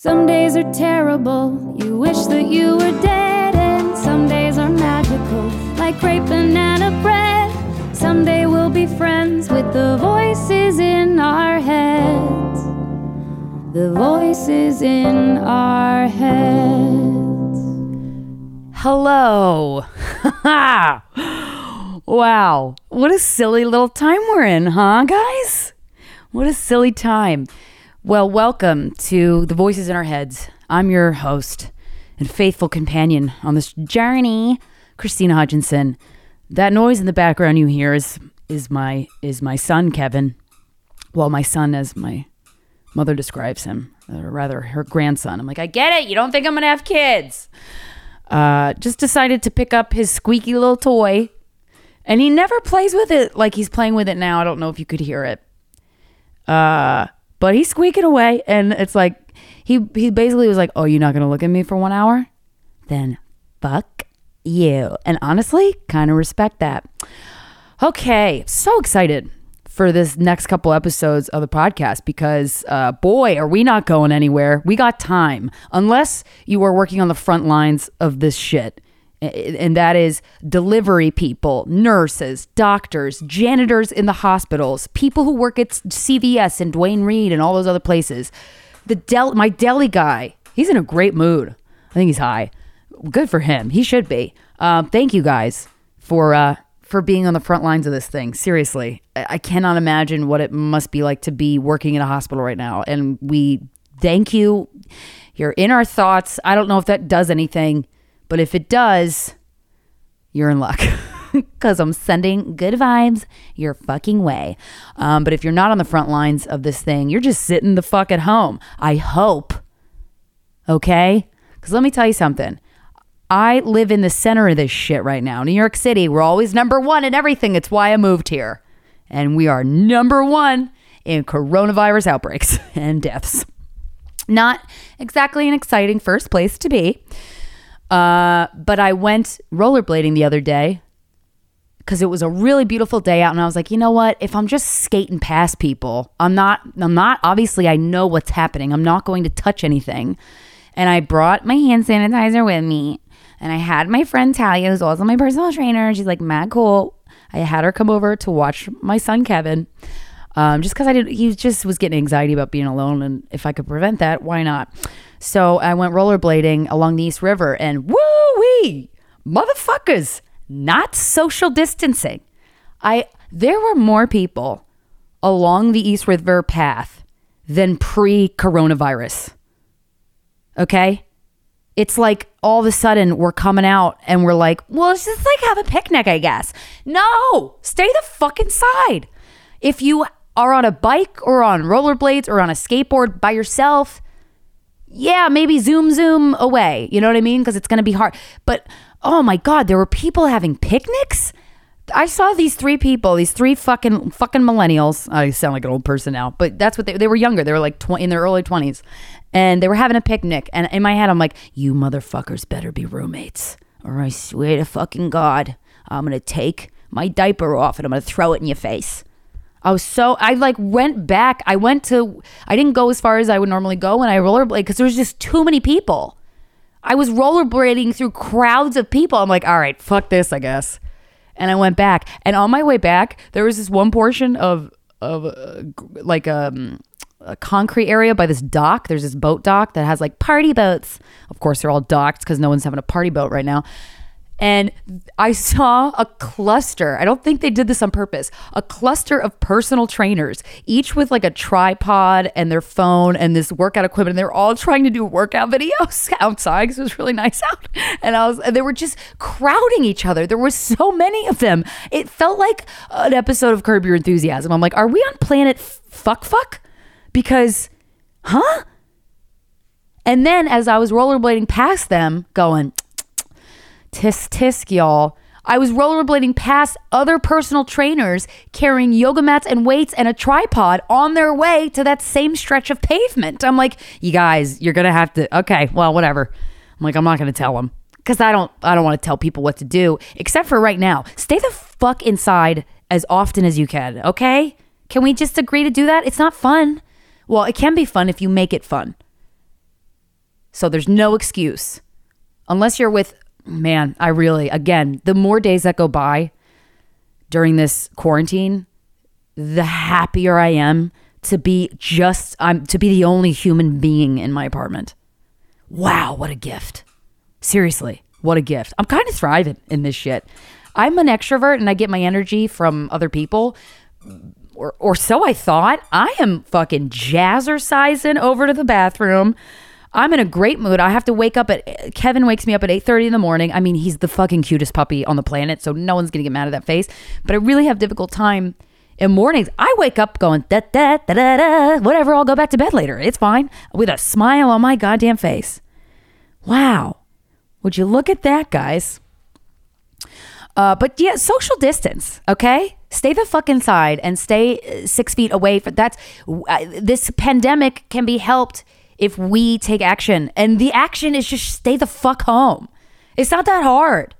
Some days are terrible, you wish that you were dead, and some days are magical, like great banana bread. Someday we'll be friends with the voices in our heads. The voices in our heads. Hello. wow. What a silly little time we're in, huh, guys? What a silly time. Well, welcome to The Voices in Our Heads. I'm your host and faithful companion on this journey, Krystyna Hutchinson. That noise in the background you hear is is my is my son Kevin. Well, my son as my mother describes him, or rather her grandson. I'm like, I get it. You don't think I'm gonna have kids. Uh, just decided to pick up his squeaky little toy, and he never plays with it like he's playing with it now. I don't know if you could hear it. Uh, but he's squeaking away, and it's like he he basically was like, "Oh, you're not gonna look at me for one hour? Then fuck you." And honestly, kind of respect that. Okay, so excited for this next couple episodes of the podcast because uh, boy are we not going anywhere we got time unless you are working on the front lines of this shit and that is delivery people, nurses, doctors, janitors in the hospitals, people who work at CVS and Duane Reade and all those other places. The del- my deli guy, he's in a great mood. I think he's high. Good for him. He should be. Um, thank you guys for uh, for being on the front lines of this thing. Seriously, I-, I cannot imagine what it must be like to be working in a hospital right now. And we thank you. You're in our thoughts. I don't know if that does anything but if it does, you're in luck because I'm sending good vibes your fucking way. Um, but if you're not on the front lines of this thing, you're just sitting the fuck at home. I hope. Okay? Because let me tell you something. I live in the center of this shit right now. New York City, we're always number one in everything. It's why I moved here. And we are number one in coronavirus outbreaks and deaths. Not exactly an exciting first place to be. Uh, but I went rollerblading the other day because it was a really beautiful day out, and I was like, you know what? If I'm just skating past people, I'm not. I'm not. Obviously, I know what's happening. I'm not going to touch anything. And I brought my hand sanitizer with me, and I had my friend Talia, who's also my personal trainer. She's like mad cool. I had her come over to watch my son Kevin. Um, just because I did, he just was getting anxiety about being alone, and if I could prevent that, why not? So I went rollerblading along the East River and woo wee, motherfuckers, not social distancing. I there were more people along the East River path than pre-coronavirus. Okay? It's like all of a sudden we're coming out and we're like, well, it's just like have a picnic, I guess. No, stay the fuck inside. If you are on a bike or on rollerblades or on a skateboard by yourself, yeah, maybe zoom, zoom away. You know what I mean? Because it's going to be hard. But oh my God, there were people having picnics. I saw these three people, these three fucking fucking millennials. I sound like an old person now, but that's what they, they were younger. They were like tw- in their early 20s. And they were having a picnic. And in my head, I'm like, you motherfuckers better be roommates. Or I swear to fucking God, I'm to take my diaper off and I'm to throw it in your face. I was so I like went back. I went to I didn't go as far as I would normally go when I rollerblade because there was just too many people. I was rollerblading through crowds of people. I'm like, all right, fuck this, I guess. And I went back. And on my way back, there was this one portion of of uh, like um, a concrete area by this dock. There's this boat dock that has like party boats. Of course, they're all docked because no one's having a party boat right now and I saw a cluster. I don't think they did this on purpose. A cluster of personal trainers, each with like a tripod and their phone and this workout equipment. And they're all trying to do workout videos outside because it was really nice out. And I was, and they were just crowding each other. There were so many of them. It felt like an episode of Curb Your Enthusiasm. I'm like, are we on planet fuck fuck? Because, huh? And then as I was rollerblading past them, going, tisk tisk, y'all. I was rollerblading past other personal trainers carrying yoga mats and weights and a tripod on their way to that same stretch of pavement. I'm like, you guys, you're gonna have to. Okay, well, whatever. I'm like, I'm not gonna tell them because I don't. I don't want to tell people what to do. Except for right now, stay the fuck inside as often as you can. Okay? Can we just agree to do that? It's not fun. Well, it can be fun if you make it fun. So there's no excuse. Unless you're with, man, I really, again, the more days that go by during this quarantine, the happier I am to be just, I'm to be the only human being in my apartment. Wow, what a gift. Seriously, what a gift. I'm kind of thriving in this shit. I'm an extrovert and I get my energy from other people. Or, or so I thought. I am fucking jazzercising over to the bathroom. I'm in a great mood. I have to wake up at Kevin wakes me up at 8:30 in the morning. I mean, he's the fucking cutest puppy on the planet, so no one's going to get mad at that face. But I really have difficult time in mornings. I wake up going da da da da da whatever, I'll go back to bed later. It's fine with a smile on my goddamn face. Wow. Would you look at that, guys? Uh, but yeah, social distance, okay? Stay the fuck inside and stay uh, six feet away. For that's uh, this pandemic can be helped if we take action, and the action is just stay the fuck home. It's not that hard.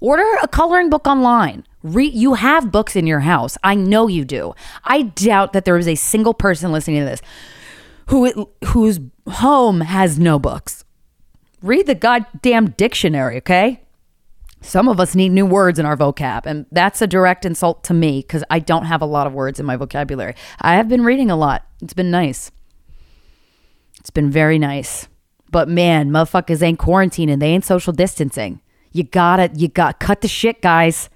Order a coloring book online. Re- you have books in your house. I know you do. I doubt that there is a single person listening to this who whose home has no books. Read the goddamn dictionary, okay? Some of us need new words in our vocab, and that's a direct insult to me because I don't have a lot of words in my vocabulary. I have been reading a lot. It's been nice. It's been very nice. But man, motherfuckers ain't quarantining. They ain't social distancing. You gotta, you got cut the shit, guys.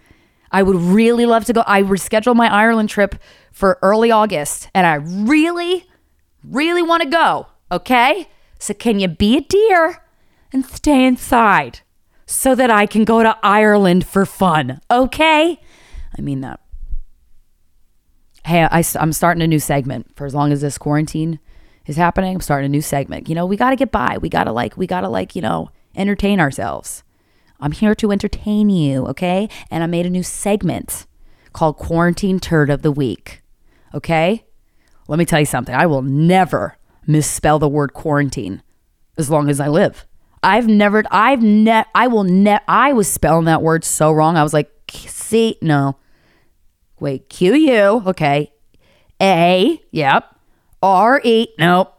I would really love to go. I rescheduled my Ireland trip for early August, and I really, really want to go. Okay, so can you be a dear and stay inside so that I can go to Ireland for fun? Okay, I mean that. Hey, I, I'm starting a new segment for as long as this quarantine is happening. I'm starting a new segment. You know, we got to get by. We got to like, we got to like, you know, entertain ourselves. I'm here to entertain you, okay? And I made a new segment called Quarantine Turd of the Week, okay? Let me tell you something. I will never misspell the word quarantine as long as I live. I've never, I've ne, I will ne, I was spelling that word so wrong. I was like, see, no, wait, Q U, okay, A, yep, R E, nope.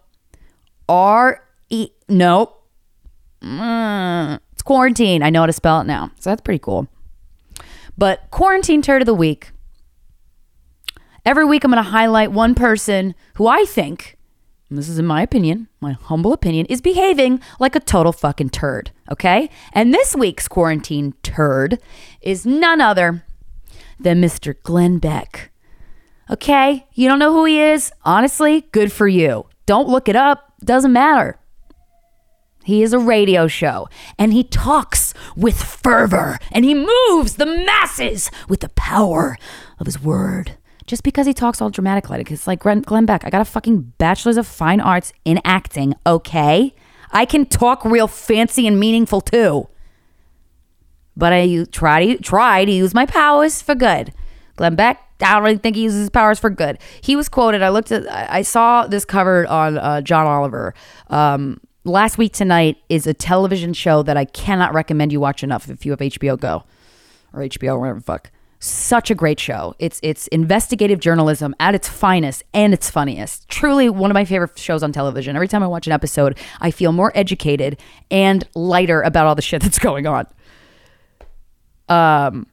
R E, nope. Mm, it's quarantine. I know how to spell it now. So that's pretty cool. But quarantine turd of the week. Every week I'm going to highlight one person who I think, this is in my opinion, my humble opinion, is behaving like a total fucking turd. Okay? And this week's quarantine turd is none other than Mr. Glenn Beck. Okay? You don't know who he is? Honestly, good for you. Don't look it up. Doesn't matter. He is a radio show and he talks with fervor and he moves the masses with the power of his word. Just because he talks all dramatic like it's like Glenn, Beck. I got a fucking bachelor's of fine arts in acting, okay? I can talk real fancy and meaningful too. But I try to try to use my powers for good. Glenn Beck, I don't really think he uses his powers for good. He was quoted. I looked at. I saw this covered on uh, John Oliver. Um, last week tonight is a television show that I cannot recommend you watch enough if you have HBO Go or HBO or whatever fuck. Such a great show. It's it's investigative journalism at its finest and its funniest. Truly one of my favorite shows on television. Every time I watch an episode, I feel more educated and lighter about all the shit that's going on. Um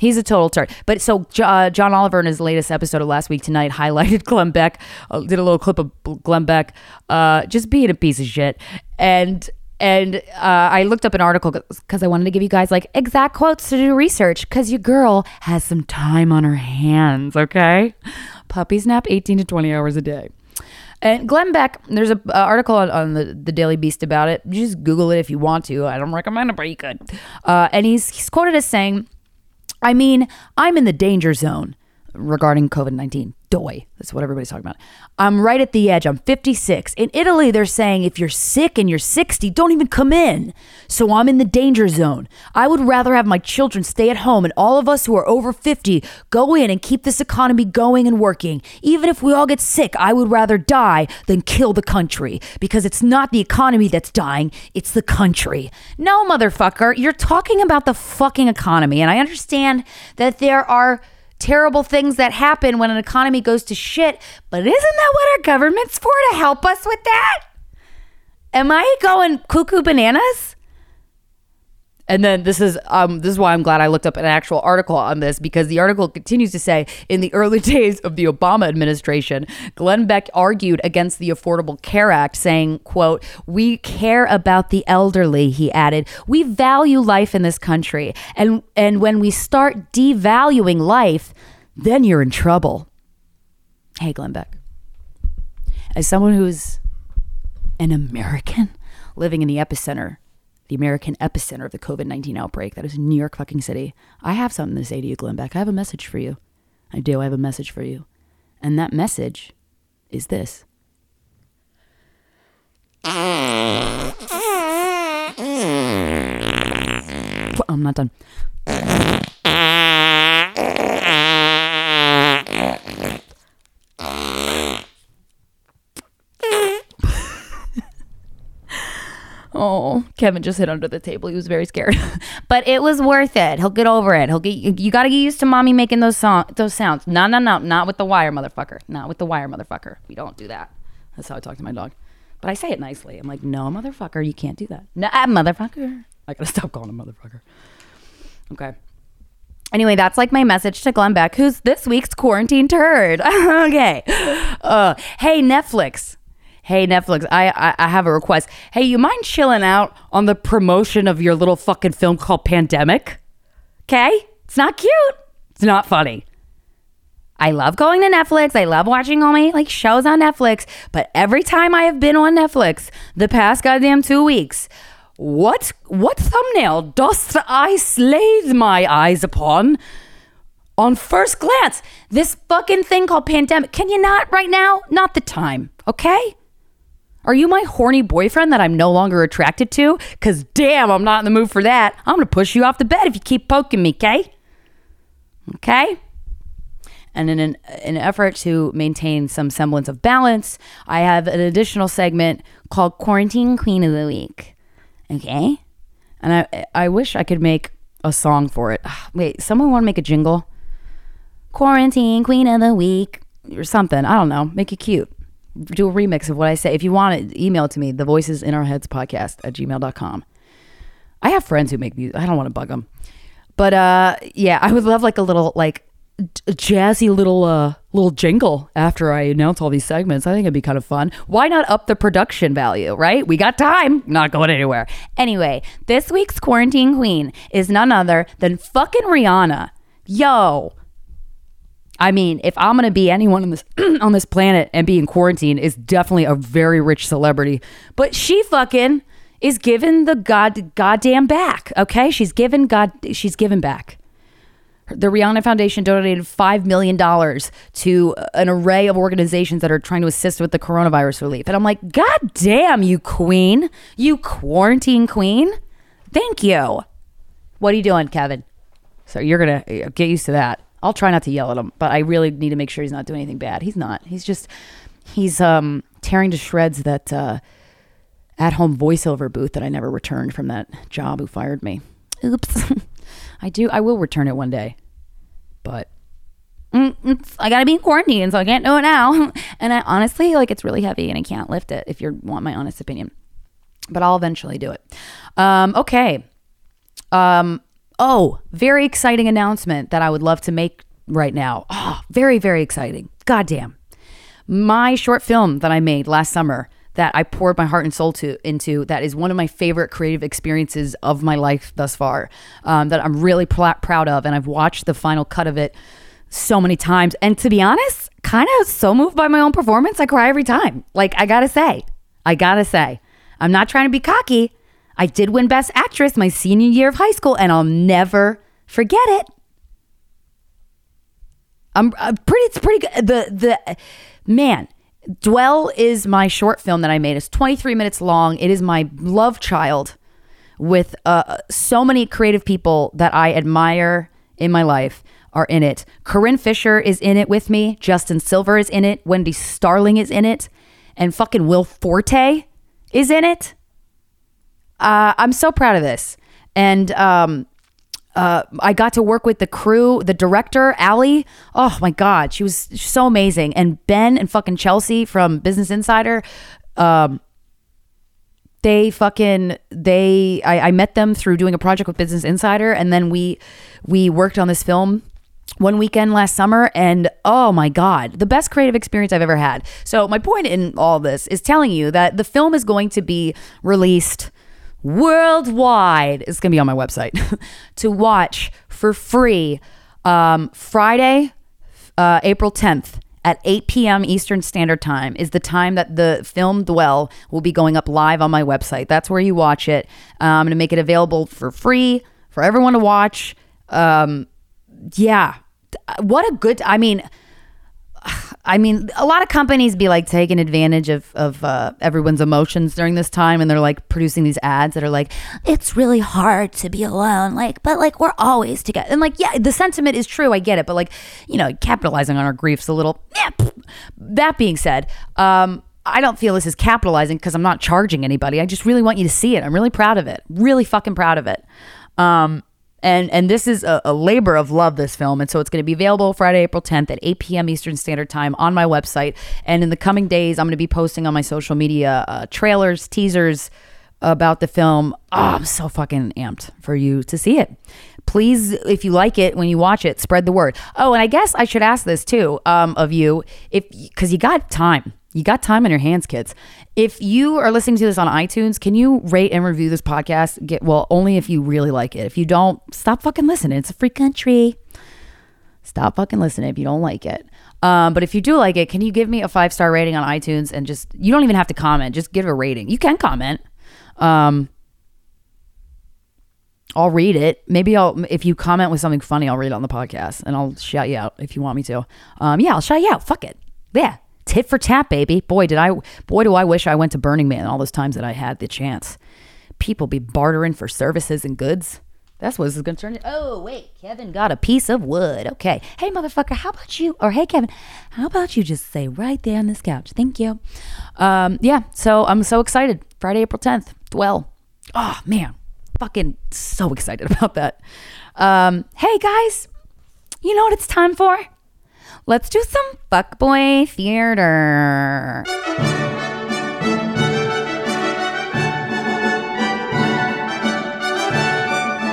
He's a total turd. But so uh, John Oliver in his latest episode of Last Week Tonight highlighted Glenn Beck, uh, did a little clip of Glenn Beck uh, just being a piece of shit. And and uh, I looked up an article because I wanted to give you guys like exact quotes to do research because your girl has some time on her hands, okay? Puppies nap 18 to 20 hours a day. And Glenn Beck, there's an article on, on, the, the Daily Beast about it. You just Google it if you want to. I don't recommend it, but you could. Uh, and he's, he's quoted as saying, I mean, I'm in the danger zone regarding COVID 19. Doy. That's what everybody's talking about. I'm right at the edge. I'm 56. In Italy, they're saying if you're sick and you're 60, don't even come in. So I'm in the danger zone. I would rather have my children stay at home and all of us who are over 50 go in and keep this economy going and working. Even if we all get sick, I would rather die than kill the country because it's not the economy that's dying, it's the country. No, motherfucker, you're talking about the fucking economy. And I understand that there are terrible things that happen when an economy goes to shit. But isn't that what our government's for to help us with that? Am I going cuckoo bananas? And then this is um, this is why I'm glad I looked up an actual article on this because the article continues to say in the early days of the Obama administration, Glenn Beck argued against the Affordable Care Act, saying, "quote We care about the elderly," he added. "We value life in this country, and and when we start devaluing life, then you're in trouble." Hey, Glenn Beck, as someone who's an American living in the epicenter the American epicenter of the COVID 19 outbreak. That is New York fucking City. I have something to say to you, Glenn Beck. I have a message for you. I do. I have a message for you. And that message is this. I'm not done. Oh, Kevin just hid under the table. He was very scared, but it was worth it. He'll get over it. He'll get. You got to get used to mommy making those song those sounds. No, no, no, not with the wire, motherfucker. Not with the wire, motherfucker. We don't do that. That's how I talk to my dog. But I say it nicely. I'm like, no, motherfucker, you can't do that. No, ah, motherfucker. I gotta stop calling him motherfucker. Okay. Anyway, that's like my message to Glenn Beck, who's this week's quarantine turd. okay. Uh, hey, Netflix hey Netflix, I, I, I have a request. Hey, you mind chilling out on the promotion of your little fucking film called Pandemic? Okay, it's not cute. It's not funny. I love going to Netflix. I love watching all my like shows on Netflix. But every time I have been on Netflix the past goddamn two weeks, what what thumbnail dost I slay my eyes upon? On first glance, this fucking thing called pandemic. Can you not right now? Not the time, okay? Are you my horny boyfriend that I'm no longer attracted to? Because damn, I'm not in the mood for that. I'm going to push you off the bed if you keep poking me, okay? Okay? And in an, an, effort to maintain some semblance of balance, I have an additional segment called Quarantine Queen of the Week. Okay? And I, I wish I could make a song for it. Ah, wait, someone want to make a jingle? Quarantine Queen of the Week or something. I don't know. Make it cute do a remix of what I say. If you want it, email it to me, the voices in our heads podcast at gmail.com. I have friends who make music. I don't want to bug them. But uh, yeah, I would love like a little like jazzy little uh little jingle after I announce all these segments. I think it'd be kind of fun. Why not up the production value, right? We got time, not going anywhere. Anyway, this week's quarantine queen is none other than fucking Rihanna. Yo, I mean, if I'm gonna be anyone on this on this planet and be in quarantine, is definitely a very rich celebrity. But she fucking is given the god goddamn back. Okay, she's given god she's given back. The Rihanna Foundation donated $5 million to an array of organizations that are trying to assist with the coronavirus relief. And I'm like, God damn, you queen, you quarantine queen. Thank you. What are you doing, Kevin? So you're going to uh, get used to that. I'll try not to yell at him, but I really need to make sure he's not doing anything bad. He's not. He's just he's um tearing to shreds that uh, at home voiceover booth that I never returned from that job who fired me. Oops. I do. I will return it one day, but mm, I gotta be in quarantine, so I can't do it now. And I honestly like it's really heavy, and I can't lift it. If you want my honest opinion, but I'll eventually do it. Um, okay. Um, Oh, very exciting announcement that I would love to make right now. Oh, very, very exciting. Goddamn. My short film that I made last summer that I poured my heart and soul to into that is one of my favorite creative experiences of my life thus far. Um, that I'm really pl- proud of, and I've watched the final cut of it so many times. And to be honest, kind of so moved by my own performance, I cry every time. Like I gotta say, I gotta say, I'm not trying to be cocky. I did win Best Actress my senior year of high school, and I'll never forget it. I'm, I'm pretty. It's pretty good. The the man. Dwell is my short film that I made. It's 23 minutes long. It is my love child with uh, so many creative people that I admire in my life are in it. Corinne Fisher is in it with me. Justin Silver is in it. Wendy Starling is in it. And fucking Will Forte is in it. Uh, I'm so proud of this. And um, uh, I got to work with the crew, the director, Allie. Oh my God, she was so amazing. And Ben and fucking Chelsea from Business Insider. Um, they fucking they I, I met them through doing a project with Business Insider, and then we we worked on this film one weekend last summer and oh my god the best creative experience i've ever had so my point in all this is telling you that the film is going to be released worldwide it's going to be on my website to watch for free um, friday uh, april 10th at 8 p.m. Eastern Standard Time is the time that the film Dwell will be going up live on my website. That's where you watch it. Uh, I'm going to make it available for free for everyone to watch. Um, yeah, what a good. I mean, I mean, a lot of companies be like taking advantage of of uh, everyone's emotions during this time, and they're like producing these ads that are like, "It's really hard to be alone," like, but like we're always together, and like, yeah, the sentiment is true. I get it, but like, you know, capitalizing on our griefs a little. Yeah. That being said, um, I don't feel this is capitalizing because I'm not charging anybody. I just really want you to see it. I'm really proud of it. Really fucking proud of it. Um, and and this is a, a, labor of love this film. And so it's going to be available friday april 10th at 8 p.m eastern standard time on my website. And in the coming days i'm going to be posting on my social media uh, trailers teasers about the film. Oh, i'm so fucking amped for you to see it. Please if you like it when you watch it spread the word. Oh and i guess i should ask this too um, of you. If because you got time you got time on your hands, kids. If you are listening to this on iTunes, can you rate and review this podcast? Get well, only if you really like it. If you don't, stop fucking listening. It's a free country. Stop fucking listening if you don't like it. Um, but if you do like it, can you give me a five star rating on iTunes and just you don't even have to comment, just give a rating. You can comment. Um, I'll read it. Maybe I'll if you comment with something funny, I'll read it on the podcast and I'll shout you out if you want me to. Um, yeah, I'll shout you out. Fuck it. Yeah, tit for tat, baby. Boy, did I, boy, do I wish I went to Burning Man all those times that I had the chance. People be bartering for services and goods. That's what this is going to turn into. Oh, wait, Kevin got a piece of wood. Okay. Hey, motherfucker, how about you? Or hey, Kevin, how about you just stay right there on this couch? Thank you. Um, yeah, so I'm so excited. Friday, April 10th. Well, oh, man, fucking so excited about that. Um, hey, guys, you know what it's time for? Let's do some fuckboy theater.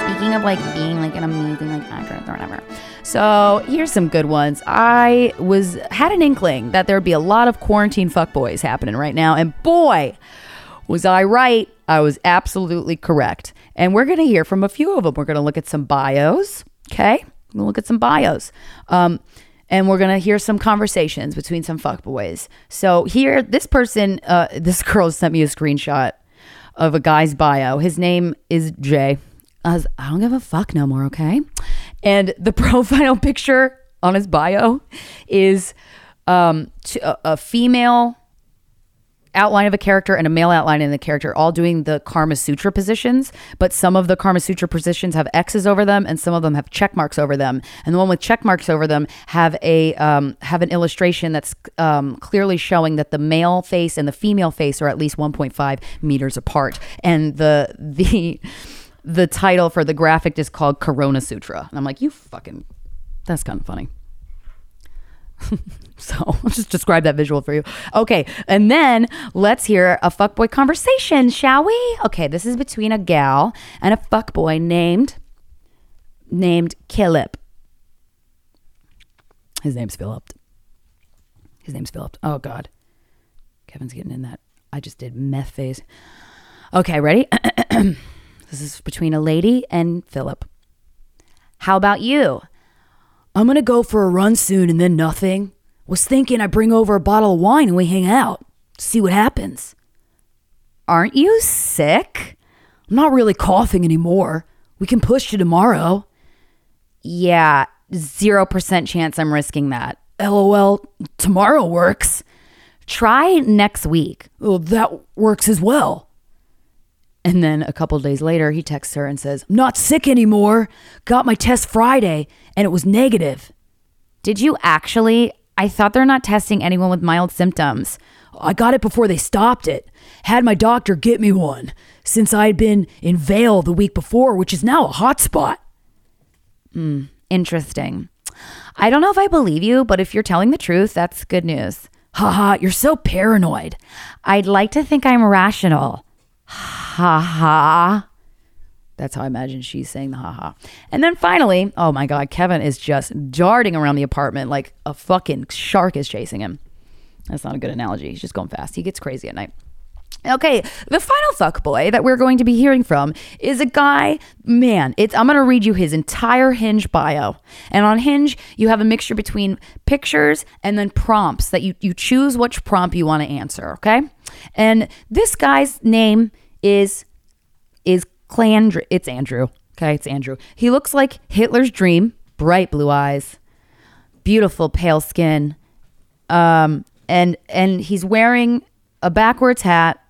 Speaking of like being like an amazing like actress or whatever. So here's some good ones. I was had an inkling that there'd be a lot of quarantine fuckboys happening right now, and boy, was I right. I was absolutely correct. And we're gonna hear from a few of them. We're gonna look at some bios. Okay, we'll look at some bios. Um, and we're gonna hear some conversations between some fuckboys. So here, this person, uh, this girl sent me a screenshot of a guy's bio. His name is Jay. I, was, I don't give a fuck no more, okay? And the profile picture on his bio is um, a, a female outline of a character and a male outline in the character, all doing the Karma Sutra positions. But some of the Karma Sutra positions have X's over them, and some of them have check marks over them. And the one with check marks over them have a um, have an illustration that's um, clearly showing that the male face and the female face are at least 1.5 meters apart. And the the the title for the graphic is called Corona Sutra. And I'm like, you fucking, that's kind of funny. so I'll just describe that visual for you. Okay, and then let's hear a fuckboy conversation, shall we? Okay, this is between a gal and a fuckboy named named Killip. His name's Philip. His name's Philip. Oh God, Kevin's getting in that. I just did meth phase. Okay, ready? this is between a lady and Philip. How about you? I'm gonna go for a run soon and then nothing. Was thinking I bring over a bottle of wine and we hang out. See what happens. Aren't you sick? I'm not really coughing anymore. We can push to tomorrow. Yeah, 0% chance I'm risking that. LOL, tomorrow works. Try next week. Well, that works as well. And then a couple days later, he texts her and says, I'm not sick anymore. Got my test Friday and it was negative. Did you actually? I thought they're not testing anyone with mild symptoms. I got it before they stopped it. Had my doctor get me one since I had been in Vail the week before, which is now a hotspot. Hmm, interesting. I don't know if I believe you, but if you're telling the truth, that's good news. Haha, you're so paranoid. I'd like to think I'm rational. ha ha. That's how I imagine she's saying the ha ha. And then finally, oh my God, Kevin is just darting around the apartment like a fucking shark is chasing him. That's not a good analogy. He's just going fast. He gets crazy at night. Okay, the final fuck boy that we're going to be hearing from is a guy, man, it's I'm going to read you his entire Hinge bio. And on Hinge, you have a mixture between pictures and then prompts that you you choose which prompt you want to answer, okay? And this guy's name is is Clandr it's Andrew. Okay, it's Andrew. He looks like Hitler's dream, bright blue eyes, beautiful pale skin. Um and and he's wearing a backwards hat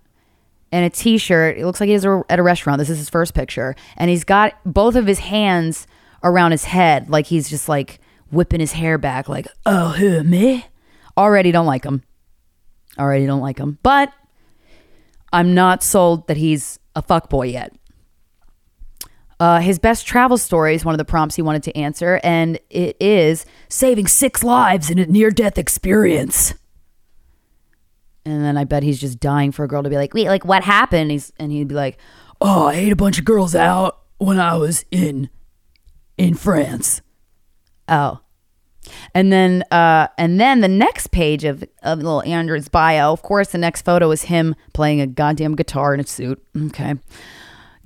and a t-shirt. It looks like he's at a restaurant. This is his first picture, and he's got both of his hands around his head, like he's just like whipping his hair back, like oh who me. Already don't like him. Already don't like him, but I'm not sold that he's a fuckboy yet. Uh, his best travel story is one of the prompts he wanted to answer, and it is saving six lives in a near death experience. And then I bet he's just dying for a girl to be like, wait, like what happened? He's and he'd be like, oh, I ate a bunch of girls out when I was in in France. Oh. And then uh and then the next page of of little Andrew's bio, of course, the next photo is him playing a goddamn guitar in a suit. Okay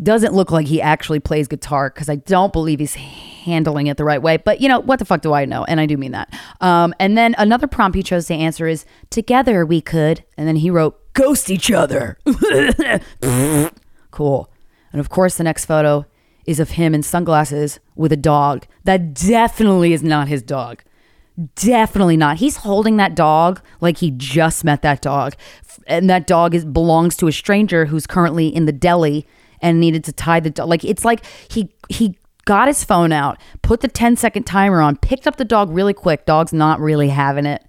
doesn't look like he actually plays guitar because I don't believe he's handling it the right way. But you know, what the fuck do I know? And I do mean that. Um, and then another prompt he chose to answer is together we could. And then he wrote ghost each other. cool. And of course, the next photo is of him in sunglasses with a dog. That definitely is not his dog. Definitely not. He's holding that dog like he just met that dog. And that dog is belongs to a stranger who's currently in the deli and needed to tie the dog. Like it's like he he got his phone out, put the 10 second timer on, picked up the dog really quick. Dog's not really having it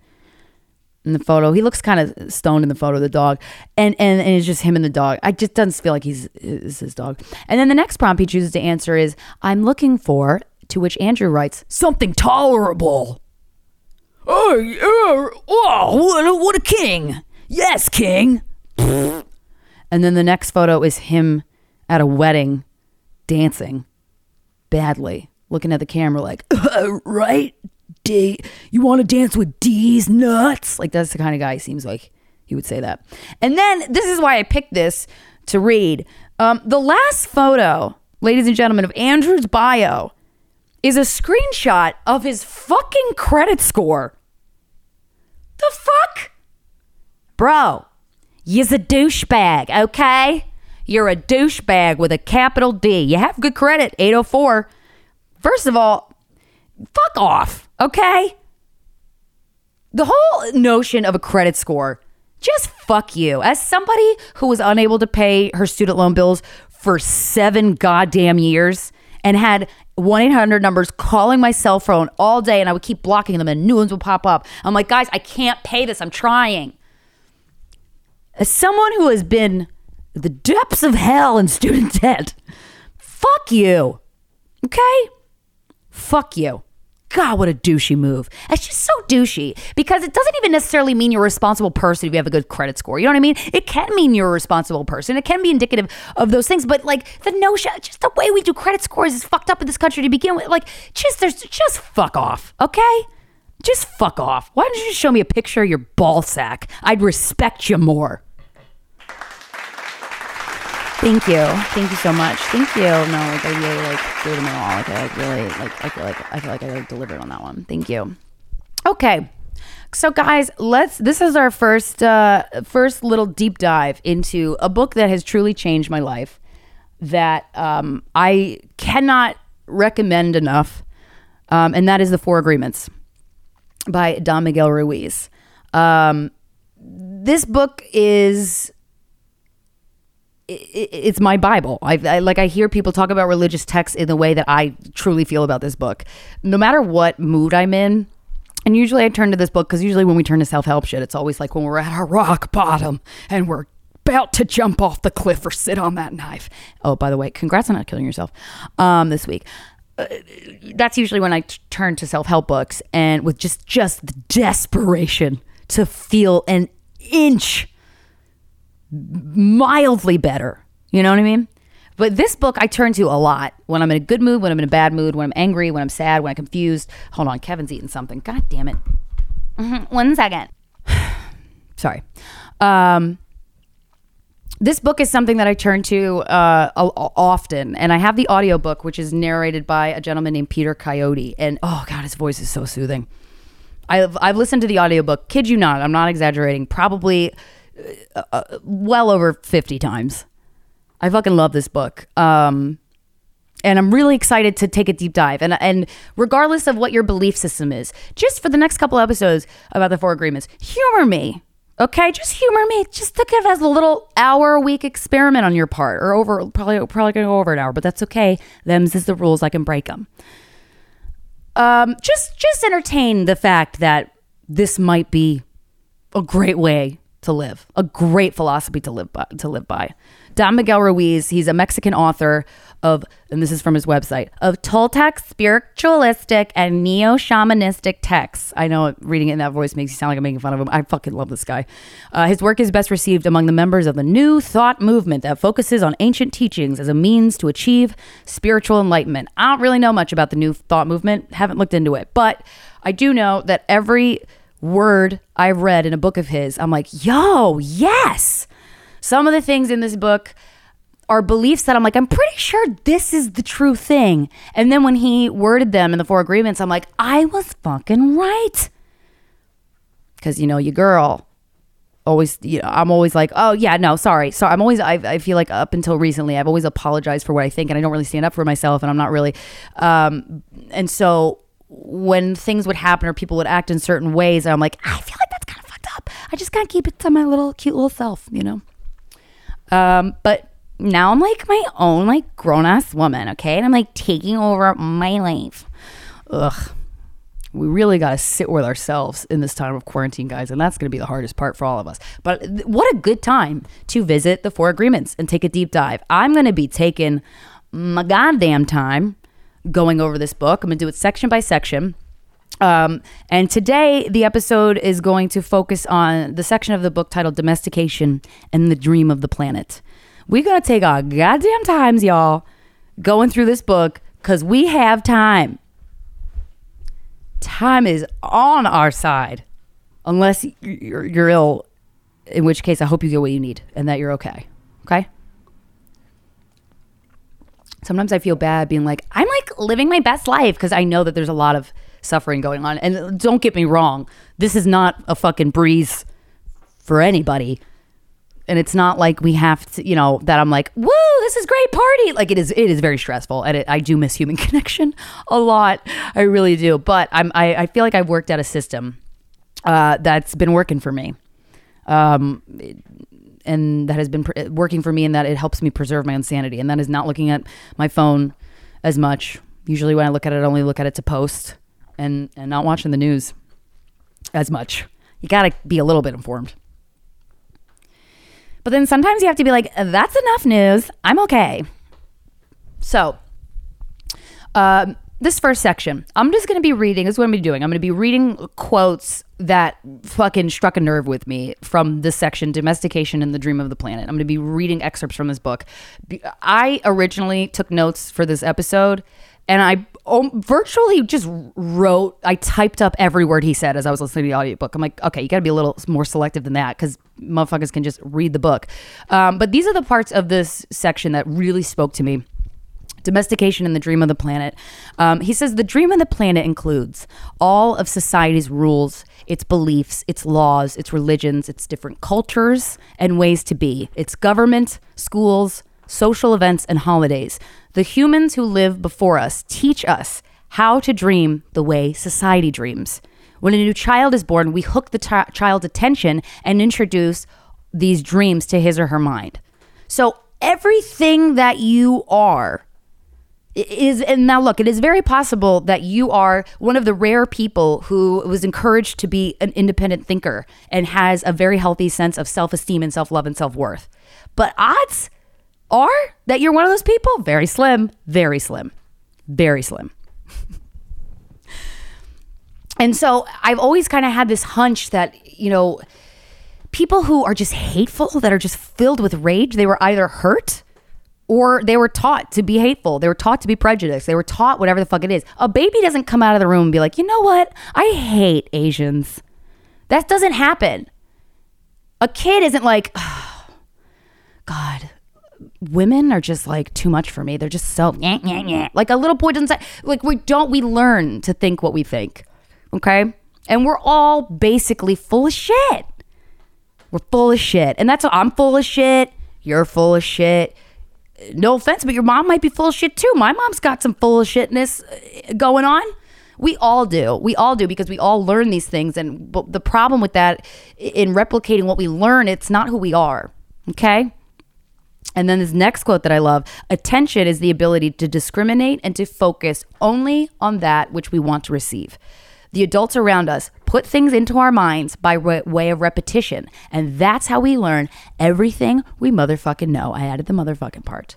in the photo. He looks kind of stoned in the photo of the dog, and and, and it's just him and the dog. I just doesn't feel like he's is his dog. And then the next prompt he chooses to answer is, "I'm looking for." To which Andrew writes, "Something tolerable." Oh, yeah. oh, what a, what a king! Yes, king. and then the next photo is him at a wedding dancing badly, looking at the camera like, uh, right? D, you want to dance with D's nuts? Like that's the kind of guy he seems like he would say that. And then this is why I picked this to read. Um, the last photo, ladies and gentlemen, of Andrew's bio is a screenshot of his fucking credit score. The fuck? Bro, you's a douchebag, okay? You're a douchebag with a capital D. You have good credit, 804. First of all, fuck off, okay? The whole notion of a credit score, just fuck you. As somebody who was unable to pay her student loan bills for seven goddamn years and had 1 800 numbers calling my cell phone all day and I would keep blocking them and new ones would pop up. I'm like, guys, I can't pay this. I'm trying. As someone who has been the depths of hell in student debt. Fuck you. Okay? Fuck you. God, what a douchey move. It's just so douchey because it doesn't even necessarily mean you're a responsible person if you have a good credit score. You know what I mean? It can mean you're a responsible person. It can be indicative of those things, but like the notion, just the way we do credit scores is fucked up in this country to begin with. Like, just there's just fuck off, okay? Just fuck off. Why don't you just show me a picture of your ball sack? I'd respect you more. Thank you. Thank you so much. Thank you. No, like I really like gave them all. Like I like really like I feel like I feel like I like delivered on that one. Thank you. Okay. So guys, let's this is our first uh first little deep dive into a book that has truly changed my life that um I cannot recommend enough. Um, and that is The Four Agreements by Don Miguel Ruiz. Um, this book is it's my Bible. I, I, like I hear people talk about religious texts in the way that I truly feel about this book. No matter what mood I'm in, and usually I turn to this book because usually when we turn to self help shit, it's always like when we're at our rock bottom and we're about to jump off the cliff or sit on that knife. Oh, by the way, congrats on not killing yourself um, this week. Uh, that's usually when I t- turn to self help books and with just just the desperation to feel an inch mildly better, You know what I mean? But this book I turn to a lot when I'm in a good mood, when I'm in a bad mood, when I'm angry, when I'm sad, when I'm confused. Hold on, Kevin's eating something. God damn it. One second. Sorry. Um, this book is something that I turn to uh, often, and I have the audiobook, which is narrated by a gentleman named Peter Coyote. And oh god, his voice is so soothing. I've I've listened to the audiobook. Kid you not, I'm not exaggerating. Probably uh, well over 50 times. I fucking love this book. Um, and I'm really excited to take a deep dive. And and regardless of what your belief system is, just for the next couple episodes about the four agreements, humor me. Okay, just humor me. Just think of it as a little hour a week experiment on your part, or over probably probably gonna go over an hour, but that's okay. Them's is the rules. I can break them. Um, just just entertain the fact that this might be a great way to live, a great philosophy to live by, to live by. Don Miguel Ruiz, he's a Mexican author of, and this is from his website, of Toltec spiritualistic and neo shamanistic texts. I know reading it in that voice makes you sound like I'm making fun of him. I fucking love this guy. Uh, his work is best received among the members of the New Thought movement that focuses on ancient teachings as a means to achieve spiritual enlightenment. I don't really know much about the New Thought movement, haven't looked into it, but I do know that every word I've read in a book of his, I'm like, yo, yes. Some of the things in this book are beliefs that I'm like, I'm pretty sure this is the true thing. And then when he worded them in the four agreements, I'm like, I was fucking right. Because, you know, your girl always, you know, I'm always like, oh, yeah, no, sorry. So I'm always, I, I feel like up until recently, I've always apologized for what I think and I don't really stand up for myself and I'm not really, um, and so when things would happen or people would act in certain ways, I'm like, I feel like that's kind of fucked up. I just gotta keep it to my little cute little self, you know? Um, but now I'm like my own like grown ass woman, okay? And I'm like taking over my life. Ugh. We really got to sit with ourselves in this time of quarantine, guys, and that's going to be the hardest part for all of us. But what a good time to visit the Four Agreements and take a deep dive. I'm going to be taking my goddamn time going over this book. I'm going to do it section by section. Um, and today, the episode is going to focus on the section of the book titled Domestication and the Dream of the Planet. We're going to take our goddamn times, y'all, going through this book because we have time. Time is on our side, unless you're, you're ill, in which case, I hope you get what you need and that you're okay. Okay? Sometimes I feel bad being like, I'm like living my best life because I know that there's a lot of suffering going on. And don't get me wrong, this is not a fucking breeze for anybody. And it's not like we have to, you know, that I'm like, woo, this is great party. Like it is, it is very stressful, and it, I do miss human connection a lot. I really do. But I'm, I, I feel like I've worked out a system uh, that's been working for me. Um, and that has been pr- working for me in that it helps me preserve my own sanity. And that is not looking at my phone as much. Usually when i look at it i only look at it to post and and not watching the news as much. You got to be a little bit informed. But then sometimes you have to be like that's enough news. I'm okay. So um, this first section, I'm just going to be reading. This is what I'm going to be doing. I'm going to be reading quotes that fucking struck a nerve with me from this section, Domestication and the Dream of the Planet. I'm going to be reading excerpts from this book. I originally took notes for this episode and I um, virtually just wrote, I typed up every word he said as I was listening to the audiobook. I'm like, okay, you got to be a little more selective than that because motherfuckers can just read the book. Um, but these are the parts of this section that really spoke to me domestication and the dream of the planet. Um, he says the dream of the planet includes all of society's rules, its beliefs, its laws, its religions, its different cultures and ways to be, its government, schools, social events, and holidays. The humans who live before us teach us how to dream the way society dreams. When a new child is born, we hook the chi- child's attention and introduce these dreams to his or her mind. So everything that you are is and now look it is very possible that you are one of the rare people who was encouraged to be an independent thinker and has a very healthy sense of self-esteem and self-love and self-worth. But odds are that you're one of those people? Very slim very slim very slim. And so i've always kind of had this hunch that you know people who are just hateful that are just filled with rage they were either hurt or they were taught to be hateful. They were taught to be prejudiced. They were taught whatever the fuck it is. A baby doesn't come out of the room and be like, you know what? I hate Asians. That doesn't happen. A kid isn't like, oh, God, women are just like too much for me. They're just so nyeh, nyeh, nyeh. like a little boy doesn't say like we don't we learn to think what we think. Okay? And we're all basically full of shit. We're full of shit. And that's I'm full of shit. You're full of shit. No offense, but your mom might be full of shit too. My mom's got some full of shitness uh, going on. We all do. We all do because we all learn these things. And the problem with that, in replicating what we learn, it's not who we are. Okay? And then this next quote that I love attention is the ability to discriminate and to focus only on that which we want to receive. The adults around us put things into our minds by re- way of repetition. And that's how we learn everything we motherfucking know. I added the motherfucking part.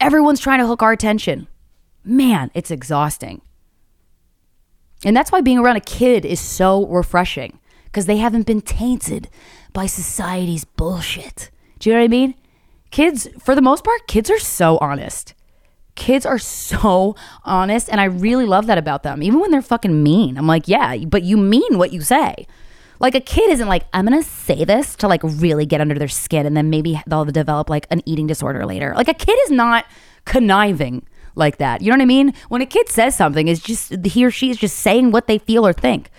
Everyone's trying to hook our attention. Man, it's exhausting. And that's why being around a kid is so refreshing because they haven't been tainted by society's bullshit. Do you know what I mean? Kids, for the most part, kids are so honest. Kids are so honest, and I really love that about them. Even when they're fucking mean, I'm like, yeah, but you mean what you say. Like a kid isn't like, I'm gonna say this to like really get under their skin, and then maybe they'll develop like an eating disorder later. Like a kid is not conniving like that. You know what I mean? When a kid says something, is just he or she is just saying what they feel or think.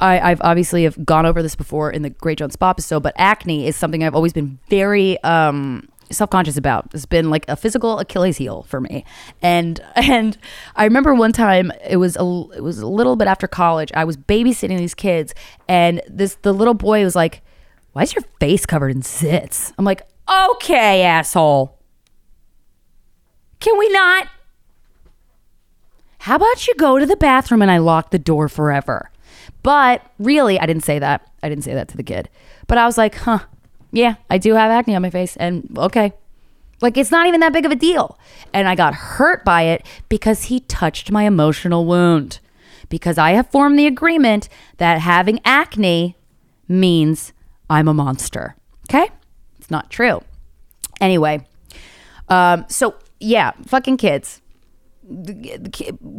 I, I've obviously have gone over this before in the Great Joan Spa episode, but acne is something I've always been very um, self-conscious about. It's been like a physical Achilles heel for me. And and I remember one time it was a it was a little bit after college. I was babysitting these kids and this the little boy was like, "Why is your face covered in zits?" I'm like, "Okay, asshole. Can we not? How about you go to the bathroom and I lock the door forever?" But really, I didn't say that. I didn't say that to the kid. But I was like, huh, yeah, I do have acne on my face. And okay. Like, it's not even that big of a deal. And I got hurt by it because he touched my emotional wound. Because I have formed the agreement that having acne means I'm a monster. Okay? It's not true. Anyway, um, so yeah, fucking kids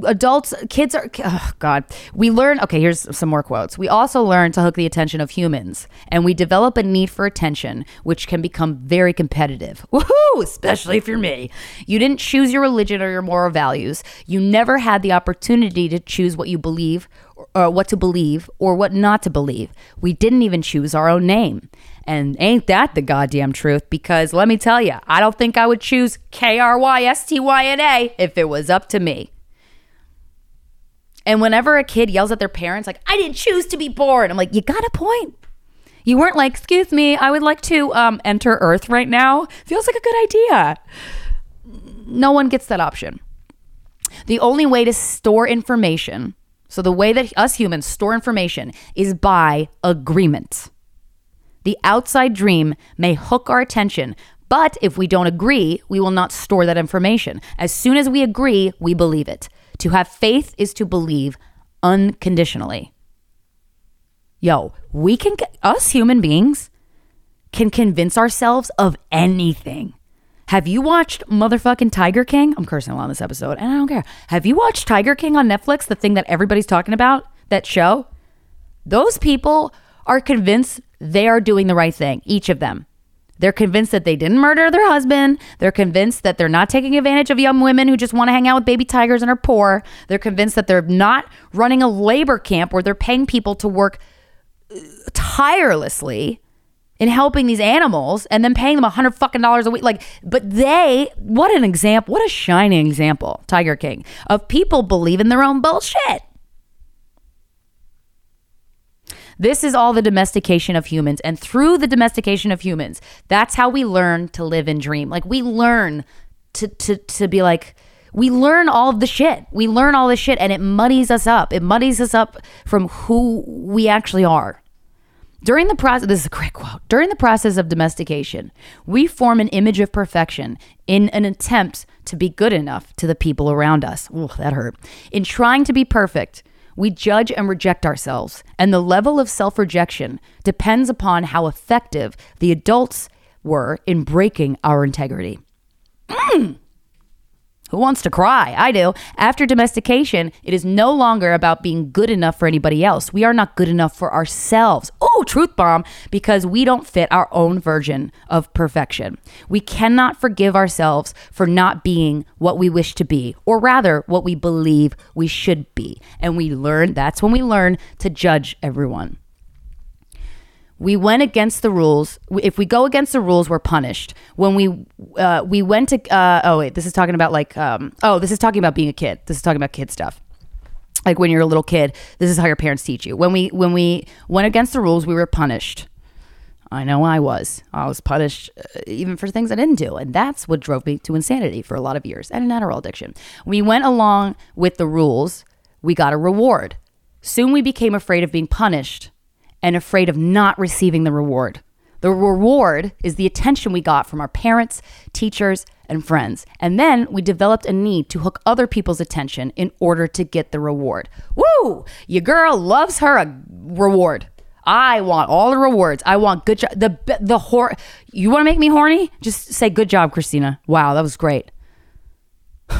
adults kids are oh god. We learn okay here's some more quotes. We also learn to hook the attention of humans and we develop a need for attention which can become very competitive. Woohoo! Especially if you're me. You didn't choose your religion or your moral values. You never had the opportunity to choose what you believe or what to believe or what not to believe. We didn't even choose our own name and ain't that the goddamn truth? Because let me tell you, I don't think I would choose K R Y S T Y N A if it was up to me. And whenever a kid yells at their parents, like, I didn't choose to be born, I'm like, you got a point. You weren't like, excuse me, I would like to um, enter Earth right now. Feels like a good idea. No one gets that option. The only way to store information, so the way that us humans store information is by agreement. The outside dream may hook our attention, but if we don't agree, we will not store that information. As soon as we agree, we believe it. To have faith is to believe unconditionally. Yo, we can, us human beings, can convince ourselves of anything. Have you watched motherfucking Tiger King? I'm cursing a lot on this episode, and I don't care. Have you watched Tiger King on Netflix, the thing that everybody's talking about, that show? Those people are convinced they are doing the right thing, each of them. They're convinced that they didn't murder their husband. They're convinced that they're not taking advantage of young women who just want to hang out with baby tigers and are poor. They're convinced that they're not running a labor camp where they're paying people to work uh, tirelessly in helping these animals and then paying them a hundred fucking dollars a week. Like, but they, what an example, what a shining example, Tiger King, of people believing their own bullshit. This is all the domestication of humans. And through the domestication of humans, that's how we learn to live and dream. Like we learn to to to be like we learn all of the shit. We learn all the shit and it muddies us up. It muddies us up from who we actually are. During the process, this is a great quote. During the process of domestication, we form an image of perfection in an attempt to be good enough to the people around us. Ooh, that hurt. In trying to be perfect, we judge and reject ourselves, and the level of self rejection depends upon how effective the adults were in breaking our integrity. Mm. Who wants to cry? I do. After domestication, it is no longer about being good enough for anybody else. We are not good enough for ourselves. Truth bomb, because we don't fit our own version of perfection. We cannot forgive ourselves for not being what we wish to be, or rather, what we believe we should be. And we learn, that's when we learn to judge everyone. We went against the rules. If we go against the rules, we're punished. When we uh, we went to uh, oh wait, this is talking about like um, oh this is talking about being a kid. This is talking about kid stuff. Like when you're a little kid, this is how your parents teach you. When we when we went against the rules, we were punished. I know I was. I was punished uh, even for things I didn't do, and that's what drove me to insanity for a lot of years and an Adderall addiction. We went along with the rules. We got a reward. Soon we became afraid of being punished and afraid of not receiving the reward. The reward is the attention we got from our parents, teachers, and friends. And then we developed a need to hook other people's attention in order to get the reward. Woo! Your girl loves her a reward. I want all the rewards. I want good job. The the hor. You want to make me horny? Just say good job, Krystyna. Wow, that was great.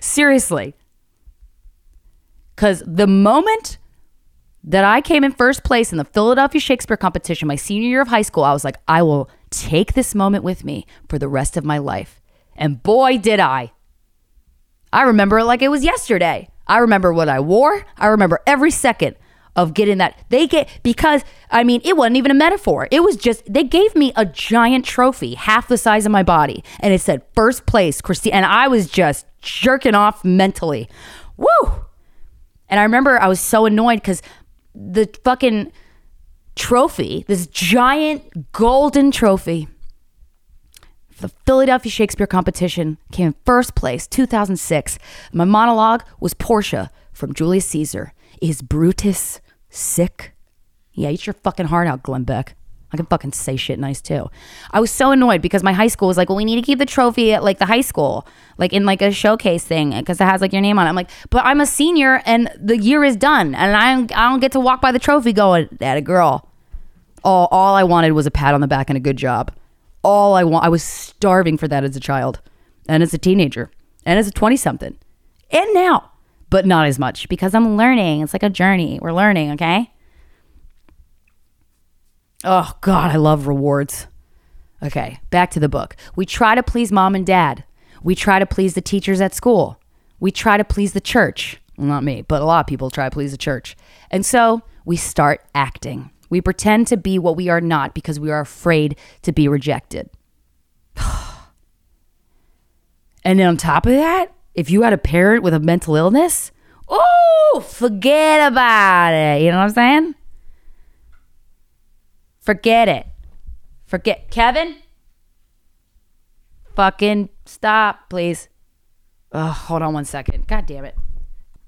Seriously. Cuz the moment that I came in first place in the Philadelphia Shakespeare competition my senior year of high school, I was like, I will take this moment with me for the rest of my life. And boy, did I. I remember it like it was yesterday. I remember what I wore. I remember every second of getting that. They get, because, I mean, it wasn't even a metaphor. It was just, they gave me a giant trophy, half the size of my body. And it said first place, Christine. And I was just jerking off mentally. Woo! And I remember I was so annoyed because the fucking trophy, this giant golden trophy. The Philadelphia Shakespeare competition came in first place, 2006. My monologue was Portia from Julius Caesar. Is Brutus sick? Yeah, eat your fucking heart out, Glenn Beck. I can fucking say shit nice too. I was so annoyed because my high school was like, well, we need to keep the trophy at like the high school, like in like a showcase thing because it has like your name on it. I'm like, but I'm a senior and the year is done and I don't, I don't get to walk by the trophy going, that a girl. All, all I wanted was a pat on the back and a good job. All I want, I was starving for that as a child and as a teenager and as a 20 something and now, but not as much because I'm learning. It's like a journey. We're learning, okay? Oh, God, I love rewards. Okay, back to the book. We try to please mom and dad. We try to please the teachers at school. We try to please the church. Well, not me, but a lot of people try to please the church. And so we start acting. We pretend to be what we are not because we are afraid to be rejected. and then on top of that, if you had a parent with a mental illness, oh, forget about it. You know what I'm saying? Forget it. Forget Kevin. Fucking stop, please. Oh, hold on one second. God damn it.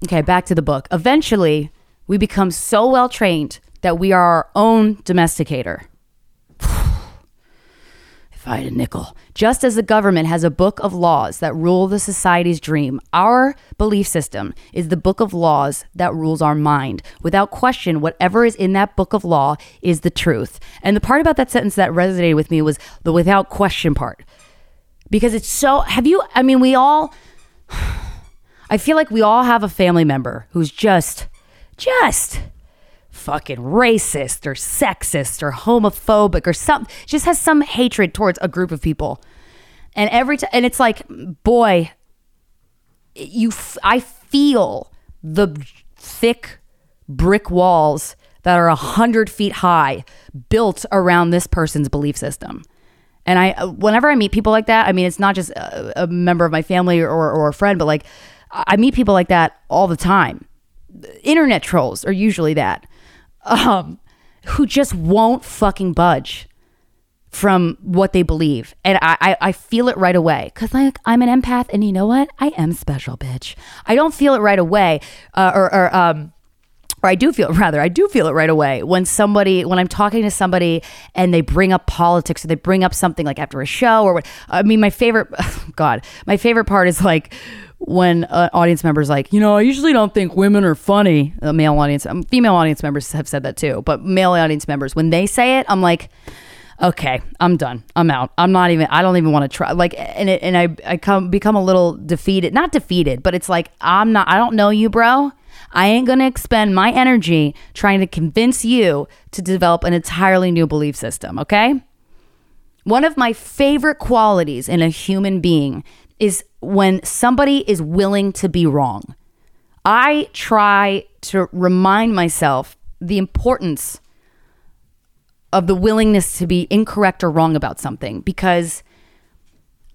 Okay, back to the book. Eventually, we become so well trained that we are our own domesticator. Had a nickel. Just as the government has a book of laws that rule the society's dream, our belief system is the book of laws that rules our mind. Without question, whatever is in that book of law is the truth. And the part about that sentence that resonated with me was the without question part. Because it's so, have you, I mean, we all, I feel like we all have a family member who's just, just, fucking racist or sexist or homophobic or something just has some hatred towards a group of people. And every time and it's like boy you f- i feel the thick brick walls that are a hundred feet high built around this person's belief system. And i uh, whenever i meet people like that i mean it's not just a, a member of my family or, or a friend but like i meet people like that all the time. Internet trolls are usually that um, who just won't fucking budge from what they believe. And I, I, I feel it right away because like I'm an empath and you know what? I am special, bitch. I don't feel it right away uh, or, or, um, or I do feel rather I do feel it right away when somebody when I'm talking to somebody and they bring up politics or they bring up something like after a show or what I mean my favorite god my favorite part is like when an audience member's like, you know, I usually don't think women are funny. Uh, male audience, um, female audience members have said that too, but male audience members, when they say it, I'm like, okay, I'm done. I'm out. I'm not even. I don't even want to try. Like, and it, and I I come become a little defeated. Not defeated, but it's like I'm not. I don't know you, bro. I ain't gonna expend my energy trying to convince you to develop an entirely new belief system. Okay. One of my favorite qualities in a human being is when somebody is willing to be wrong. I try to remind myself the importance of the willingness to be incorrect or wrong about something because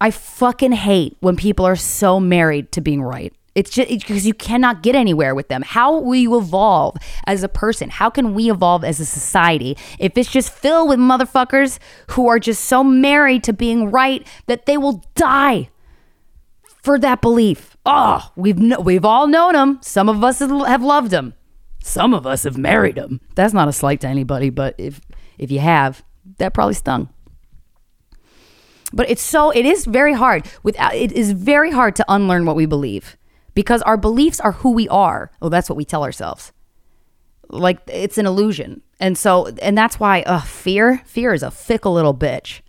I fucking hate when people are so married to being right. It's just because you cannot get anywhere with them. How will you evolve as a person? How can we evolve as a society if it's just filled with motherfuckers who are just so married to being right that they will die for that belief? Oh, we've we've all known them. Some of us have loved them. Some of us have married them. That's not a slight to anybody, but if if you have, that probably stung. But it's so it is very hard without it is very hard to unlearn what we believe because our beliefs are who we are. Oh, that's what we tell ourselves. Like it's an illusion. And so and that's why uh, fear, fear is a fickle little bitch.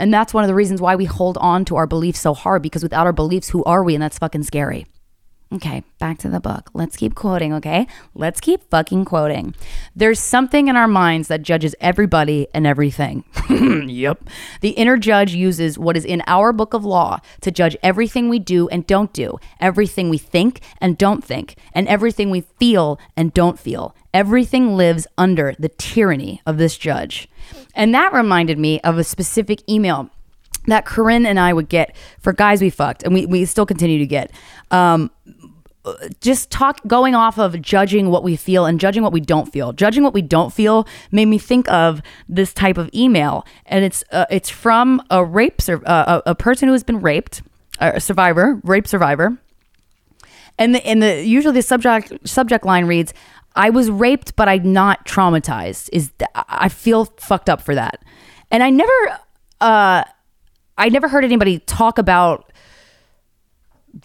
And that's one of the reasons why we hold on to our beliefs so hard because without our beliefs, who are we? And that's fucking scary. Okay, back to the book. Let's keep quoting, okay? Let's keep fucking quoting. There's something in our minds that judges everybody and everything. yep. The inner judge uses what is in our book of law to judge everything we do and don't do, everything we think and don't think, and everything we feel and don't feel. Everything lives under the tyranny of this judge. And that reminded me of a specific email that Corinne and I would get for guys we fucked, and we, we still continue to get. Um, just talk going off of judging what we feel and judging what we don't feel. Judging what we don't feel made me think of this type of email, and it's uh, it's from a rape sur- uh, a, a person who has been raped, a survivor, rape survivor, and the and the usually the subject subject line reads, "I was raped, but I'm not traumatized." Is th- I feel fucked up for that, and I never uh I never heard anybody talk about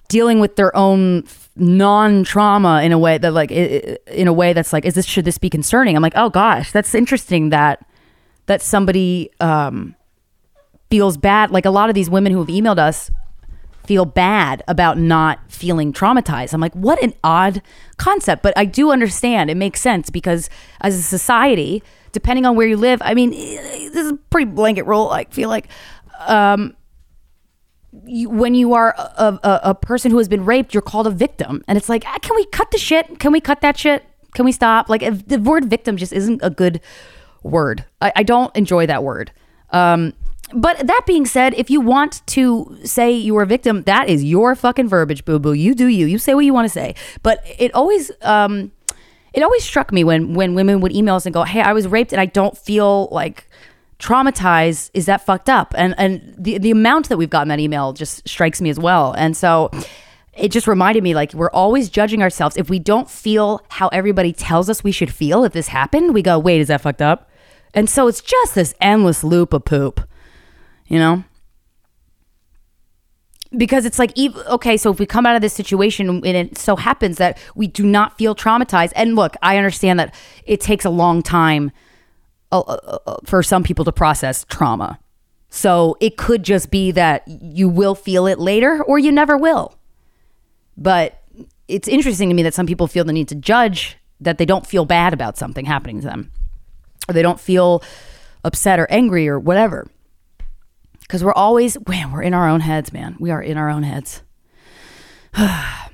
dealing with their own non-trauma in a way that like in a way that's like is this should this be concerning? I'm like oh gosh that's interesting that that somebody um feels bad. Like a lot of these women who have emailed us feel bad about not feeling traumatized. I'm like what an odd concept. But i do understand. It makes sense because as a society depending on where you live i mean this is a pretty blanket rule i feel like um you, when you are a, a, a, person who has been raped, you're called a victim. And it's like, ah, can we cut the shit? Can we cut that shit? Can we stop? Like, the word victim just isn't a good word. I, I don't enjoy that word. Um, but that being said, if you want to say you are a victim, that is your fucking verbiage, boo boo. You do you. You say what you want to say. But it always, um, it always struck me when when women would email us and go, "Hey, I was raped and I don't feel like traumatized is that fucked up? And and the the amount that we've gotten that email just strikes me as well. And so it just reminded me like we're always judging ourselves. If we don't feel how everybody tells us we should feel if this happened we go wait is that fucked up? And so it's just this endless loop of poop you know? Because it's like okay so if we come out of this situation and it so happens that we do not feel traumatized and look i understand that it takes a long time Uh, uh, uh, for some people to process trauma. So it could just be that you will feel it later or you never will. But it's interesting to me that some people feel the need to judge that they don't feel bad about something happening to them or they don't feel upset or angry or whatever. Because we're always, man, we're in our own heads, man. We are in our own heads.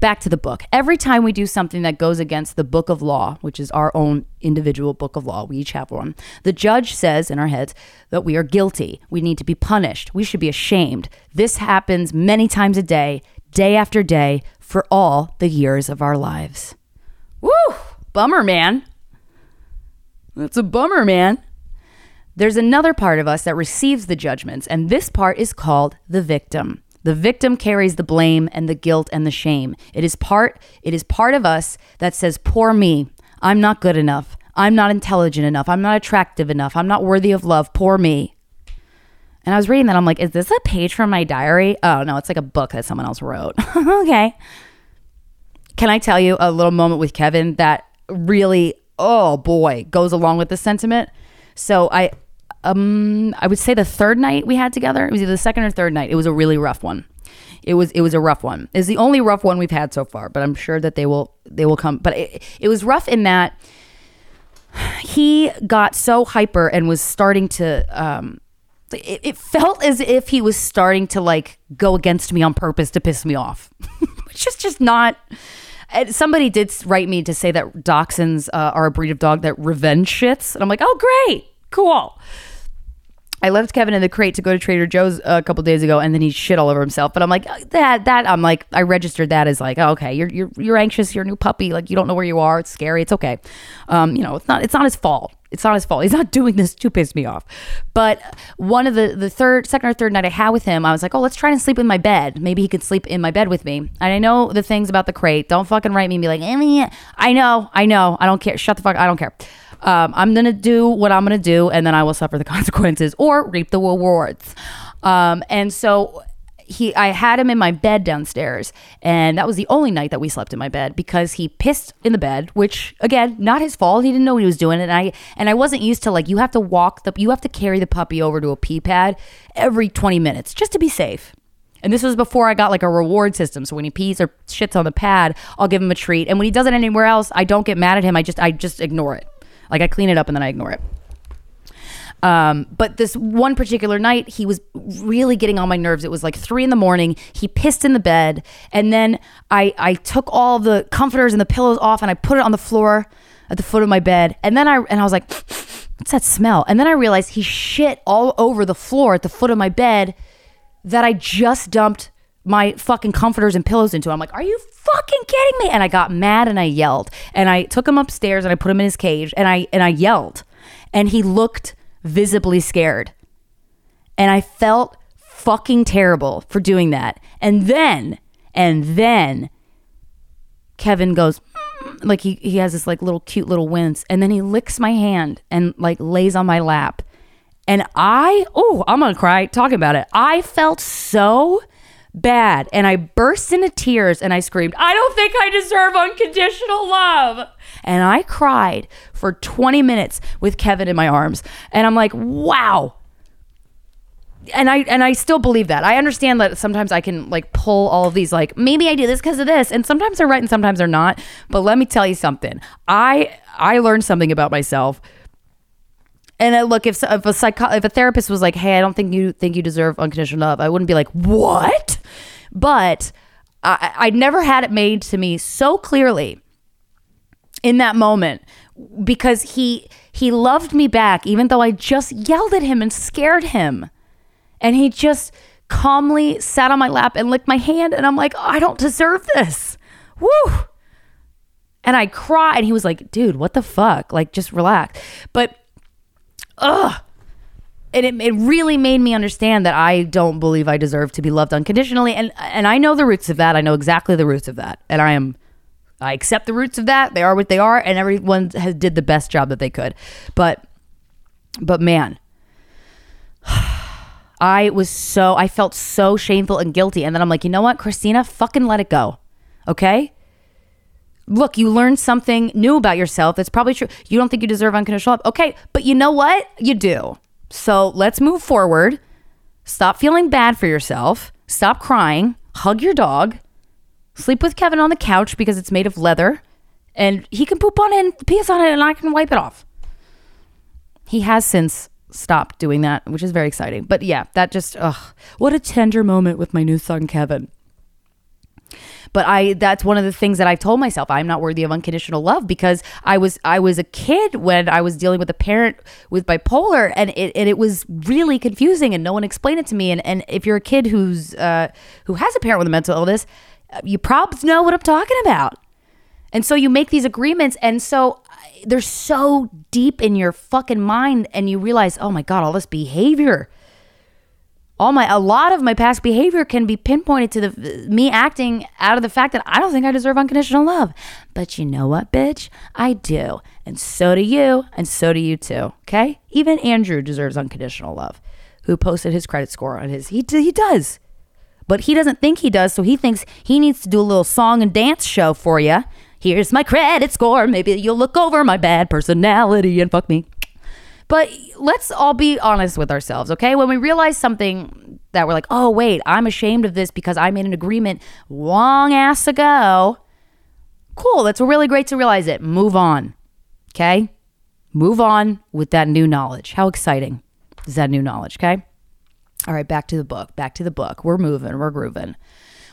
back to the book. Every time we do something that goes against the book of law, which is our own individual book of law, we each have one, the judge says in our heads that we are guilty. We need to be punished. We should be ashamed. This happens many times a day, day after day, for all the years of our lives. Woo! Bummer, man. That's a bummer, man. There's another part of us that receives the judgments, and this part is called the victim. The victim carries the blame and the guilt and the shame. It is part it is part of us that says poor me. I'm not good enough. I'm not intelligent enough. I'm not attractive enough. I'm not worthy of love. Poor me. And I was reading that I'm like, is this a page from my diary? Oh, no, it's like a book that someone else wrote. okay. Can I tell you a little moment with Kevin that really, oh boy, goes along with the sentiment? So I um, I would say the third night we had together. It was either the second or third night. It was a really rough one. It was it was a rough one. It's the only rough one we've had so far, but I'm sure that they will they will come. But it, it was rough in that he got so hyper and was starting to um it, it felt as if he was starting to like go against me on purpose to piss me off which is just not somebody did write me to say that dachshunds uh, are a breed of dog that revenge shits and i'm like oh great cool I left Kevin in the crate to go to Trader Joe's uh, a couple days ago, and then he shit all over himself. But I'm like uh, that. That I'm like I registered that as like oh, okay, you're you're you're anxious. You're a new puppy. Like you don't know where you are. It's scary. It's okay. Um, you know, it's not it's not his fault. It's not his fault. He's not doing this to piss me off. But one of the the third, second or third night I had with him, I was like, oh, let's try and sleep in my bed. Maybe he could sleep in my bed with me. And I know the things about the crate. Don't fucking write me and be like, eh, Emmy. I know, I know. I don't care. Shut the fuck. I don't care. Um, I'm gonna do what I'm gonna do, and then I will suffer the consequences or reap the rewards. Um, and so he I had him in my bed downstairs and that was the only night that we slept in my bed because he pissed in the bed which again not his fault he didn't know what he was doing and I and I wasn't used to like you have to walk the you have to carry the puppy over to a pee pad every 20 minutes just to be safe and this was before I got like a reward system. So when he pees or shits on the pad, I'll give him a treat. And when he does it anywhere else, I don't get mad at him. I just I just ignore it. Like I clean it up and then I ignore it. Um, but this one particular night, he was really getting on my nerves. It was like three in the morning. He pissed in the bed, and then I I took all the comforters and the pillows off, and I put it on the floor at the foot of my bed. And then I and I was like, "What's that smell?" And then I realized he shit all over the floor at the foot of my bed that I just dumped my fucking comforters and pillows into. him. I'm like, "Are you fucking kidding me?" And I got mad and I yelled. And I took him upstairs and I put him in his cage and I and I yelled. And he looked visibly scared. And I felt fucking terrible for doing that. And then, and then Kevin goes, "Mm," like he, he has this like little cute little wince. And then he licks my hand and like lays on my lap. And I, oh, I'm gonna cry talking about it. I felt so bad. And I burst into tears and I screamed, I don't think I deserve unconditional love. And I cried for 20 minutes with Kevin in my arms. And I'm like, wow. And I and I still believe that. I understand that sometimes I can like pull all of these like maybe I do this because of this and sometimes they're right and sometimes they're not. But let me tell you something. I I learned something about myself and I look, if if a psycho, if a therapist was like, "Hey, I don't think you think you deserve unconditional love," I wouldn't be like, "What?" But I, I never had it made to me so clearly in that moment because he he loved me back, even though I just yelled at him and scared him, and he just calmly sat on my lap and licked my hand, and I'm like, oh, I don't deserve this. Woo! And I cried, and he was like, "Dude, what the fuck? Like, just relax." But ugh. And it, it really made me understand that I don't believe I deserve to be loved unconditionally. And and I know the roots of that. I know exactly the roots of that. And I am I accept the roots of that. They are what they are, and everyone has did the best job that they could. But but man, I was so I felt so shameful and guilty. And then I'm like, you know what, Krystyna, fucking let it go. Okay? Look, you learned something new about yourself. That's probably true. You don't think you deserve unconditional love. Okay, but you know what? You do. So let's move forward. Stop feeling bad for yourself. Stop crying. Hug your dog. Sleep with Kevin on the couch because it's made of leather. And he can poop on it and on it and I can wipe it off. He has since stopped doing that, which is very exciting. But yeah, that just, ugh, what a tender moment with my new son, Kevin. But I that's one of the things that I've told myself I'm not worthy of unconditional love because I was I was a kid when I was dealing with a parent with bipolar and it and it was really confusing and no one explained it to me and and if you're a kid who's uh, who has a parent with a mental illness you probably know what I'm talking about. And so you make these agreements and so they're so deep in your fucking mind and you realize, "Oh my god, all this behavior all my a lot of my past behavior can be pinpointed to the me acting out of the fact that I don't think I deserve unconditional love. But you know what, bitch? I do. And so do you, and so do you too. Okay? Even Andrew deserves unconditional love. Who posted his credit score on his he he does. But he doesn't think he does, so he thinks he needs to do a little song and dance show for you. Here's my credit score. Maybe you'll look over my bad personality and fuck me. But let's all be honest with ourselves, okay? When we realize something that we're like, oh, wait, I'm ashamed of this because I made an agreement long ass ago. Cool. That's really great to realize it. Move on, okay? Move on with that new knowledge. How exciting is that new knowledge, okay? All right, back to the book. Back to the book. We're moving, we're grooving.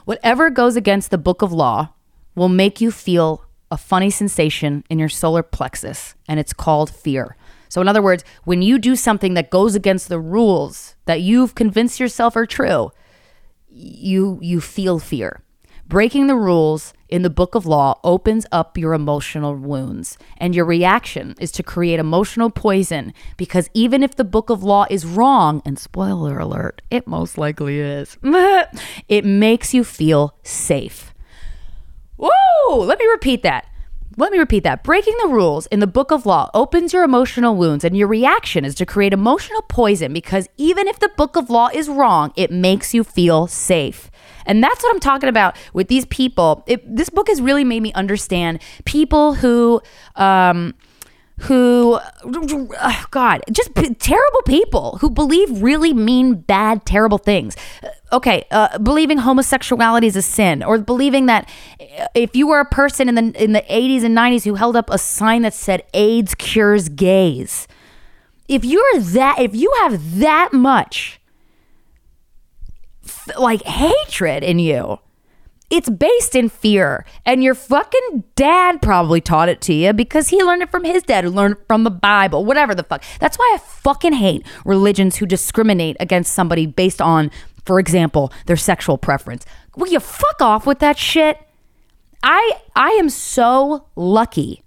Whatever goes against the book of law will make you feel a funny sensation in your solar plexus, and it's called fear. So, in other words, when you do something that goes against the rules that you've convinced yourself are true, you you feel fear. Breaking the rules in the book of law opens up your emotional wounds, and your reaction is to create emotional poison because even if the book of law is wrong, and spoiler alert, it most likely is, it makes you feel safe. Whoa! Let me repeat that. Let me repeat that. Breaking the rules in the book of law opens your emotional wounds, and your reaction is to create emotional poison because even if the book of law is wrong, it makes you feel safe. And that's what I'm talking about with these people. It, this book has really made me understand people who, um, who, oh God, just p- terrible people who believe really mean, bad, terrible things. Uh, Okay, uh, believing homosexuality is a sin, or believing that if you were a person in the in the 80s and 90s who held up a sign that said AIDS cures gays, if you're that, if you have that much like hatred in you, it's based in fear. And your fucking dad probably taught it to you because he learned it from his dad who learned it from the Bible, whatever the fuck. That's why I fucking hate religions who discriminate against somebody based on, for example, their sexual preference. Will you fuck off with that shit? I I am so lucky.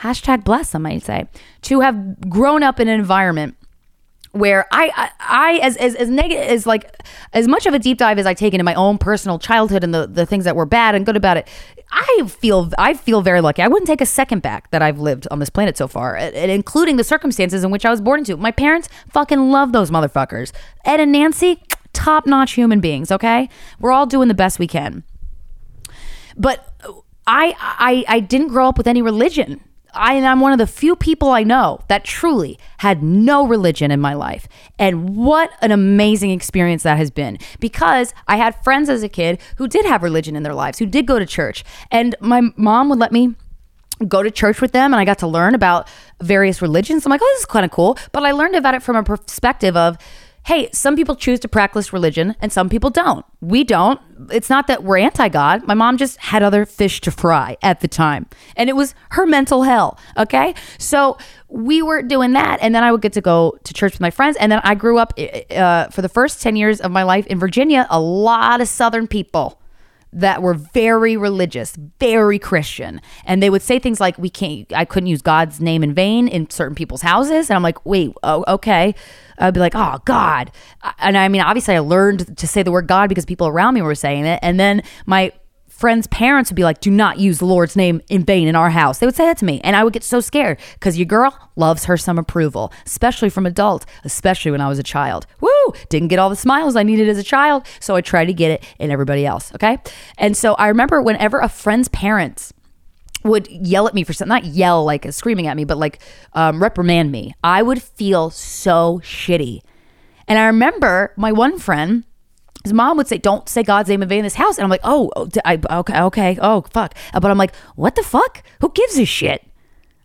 Hashtag blessed, I might say, to have grown up in an environment where I, I, I as as as negative as like as much of a deep dive as I take into my own personal childhood and the the things that were bad and good about it, I feel I feel very lucky. I wouldn't take a second back that I've lived on this planet so far, and including the circumstances in which I was born into. My parents fucking love those motherfuckers. Ed and Nancy, top notch human beings. Okay, we're all doing the best we can, but I I I didn't grow up with any religion. I and I'm one of the few people I know that truly had no religion in my life. And what an amazing experience that has been because I had friends as a kid who did have religion in their lives, who did go to church. And my mom would let me go to church with them and I got to learn about various religions. I'm like, oh, this is kind of cool. But I learned about it from a perspective of hey, some people choose to practice religion and some people don't. We don't. It's not that we're anti God. My mom just had other fish to fry at the time. And it was her mental hell. Okay. So we were doing that. And then I would get to go to church with my friends. And then I grew up uh, for the first 10 years of my life in Virginia, a lot of Southern people that were very religious, very Christian. And they would say things like, we can't, I couldn't use God's name in vain in certain people's houses. And I'm like, wait, oh, okay. I'd be like, oh, God. And I mean, obviously, I learned to say the word God because people around me were saying it. And then my friends' parents would be like, do not use the Lord's name in vain in our house. They would say that to me. And I would get so scared because your girl loves her some approval, especially from adults, especially when I was a child. Woo! Didn't get all the smiles I needed as a child. So I tried to get it in everybody else. Okay. And so I remember whenever a friend's parents, would yell at me for something, not yell like screaming at me, but like um, reprimand me. I would feel so shitty. And I remember my one friend, his mom would say, "Don't say God's name in vain in this house," and I'm like, "Oh, I, okay, okay, oh fuck," but I'm like, "What the fuck? Who gives a shit?"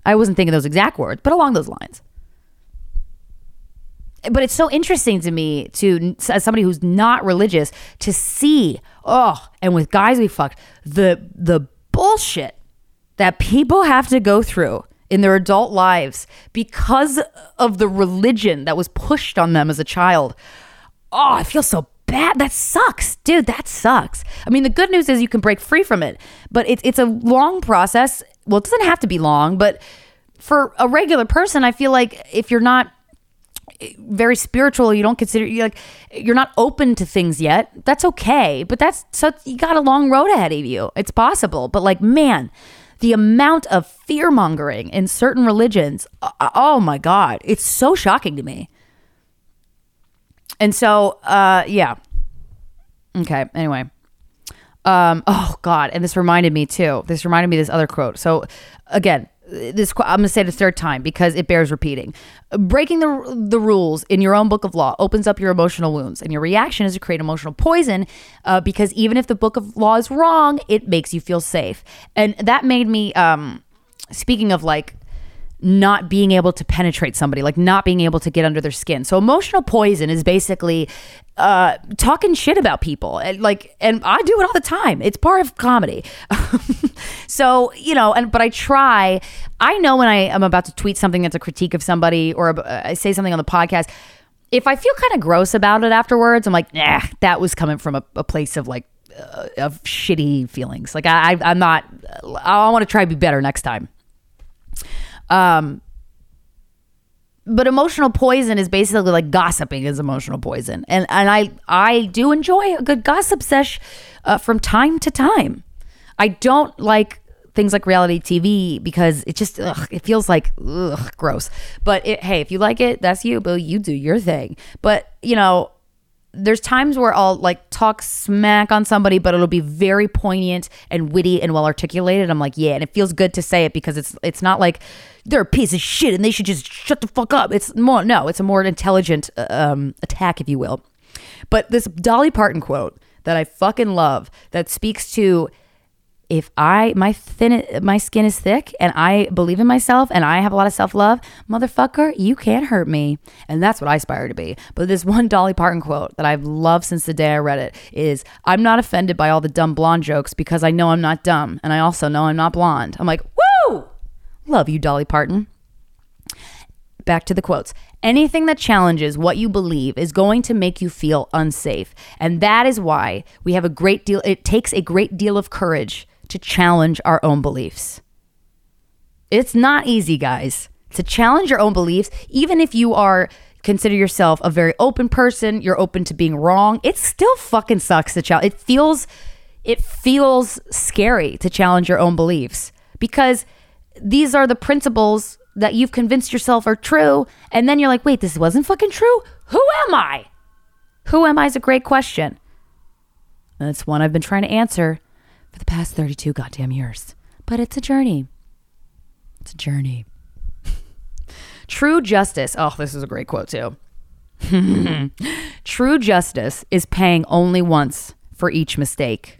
I wasn't thinking those exact words, but along those lines. But it's so interesting to me to as somebody who's not religious to see, oh, and with guys we fucked the the bullshit that people have to go through in their adult lives because of the religion that was pushed on them as a child. Oh, I feel so bad. That sucks, dude. That sucks. I mean, the good news is you can break free from it, but it's it's a long process. Well, it doesn't have to be long, but for a regular person, I feel like if you're not very spiritual, you don't consider you like you're not open to things yet. That's okay, but that's so you got a long road ahead of you. It's possible, but like man, the amount of fear mongering in certain religions, uh, uh, oh my God, it's so shocking to me. And so, uh, yeah. Okay. Anyway. Um, oh God. And this reminded me too. This reminded me this other quote. So again, this I'm going to say it a third time because it bears repeating. Breaking the the rules in your own book of law opens up your emotional wounds, and your reaction is to create emotional poison. Uh, because even if the book of law is wrong, it makes you feel safe, and that made me. Um, speaking of like not being able to penetrate somebody, like not being able to get under their skin. So emotional poison is basically uh, talking shit about people, and like, and I do it all the time. It's part of comedy. so you know, and but I try. I know when I am about to tweet something that's a critique of somebody, or uh, I say something on the podcast. If I feel kind of gross about it afterwards, I'm like, nah, that was coming from a, a place of like uh, of shitty feelings. Like I, I'm not. I want to try to be better next time. Um, but emotional poison is basically like gossiping is emotional poison, and and I I do enjoy a good gossip sesh uh, from time to time. I don't like things like reality TV because it just ugh, it feels like ugh, gross. But it, hey, if you like it, that's you. But you do your thing. But you know, there's times where I'll like talk smack on somebody, but it'll be very poignant and witty and well articulated. I'm like, yeah, and it feels good to say it because it's it's not like they're a piece of shit and they should just shut the fuck up. It's more no, it's a more intelligent uh, um, attack, if you will. But this Dolly Parton quote that I fucking love that speaks to if I my thin my skin is thick and I believe in myself and I have a lot of self love, motherfucker, you can't hurt me. And that's what I aspire to be. But this one Dolly Parton quote that I've loved since the day I read it is I'm not offended by all the dumb blonde jokes because I know I'm not dumb and I also know I'm not blonde. I'm like, woo! Love you, Dolly Parton. Back to the quotes. Anything that challenges what you believe is going to make you feel unsafe. And that is why we have a great deal, it takes a great deal of courage to challenge our own beliefs. It's not easy, guys, to challenge your own beliefs, even if you are consider yourself a very open person, you're open to being wrong. It still fucking sucks to challenge. It feels it feels scary to challenge your own beliefs because these are the principles that you've convinced yourself are true and then you're like, "Wait, this wasn't fucking true? Who am I?" Who am I is a great question. And it's one I've been trying to answer for the past 32 goddamn years. But it's a journey. It's a journey. True justice. Oh, this is a great quote, too. True justice is paying only once for each mistake.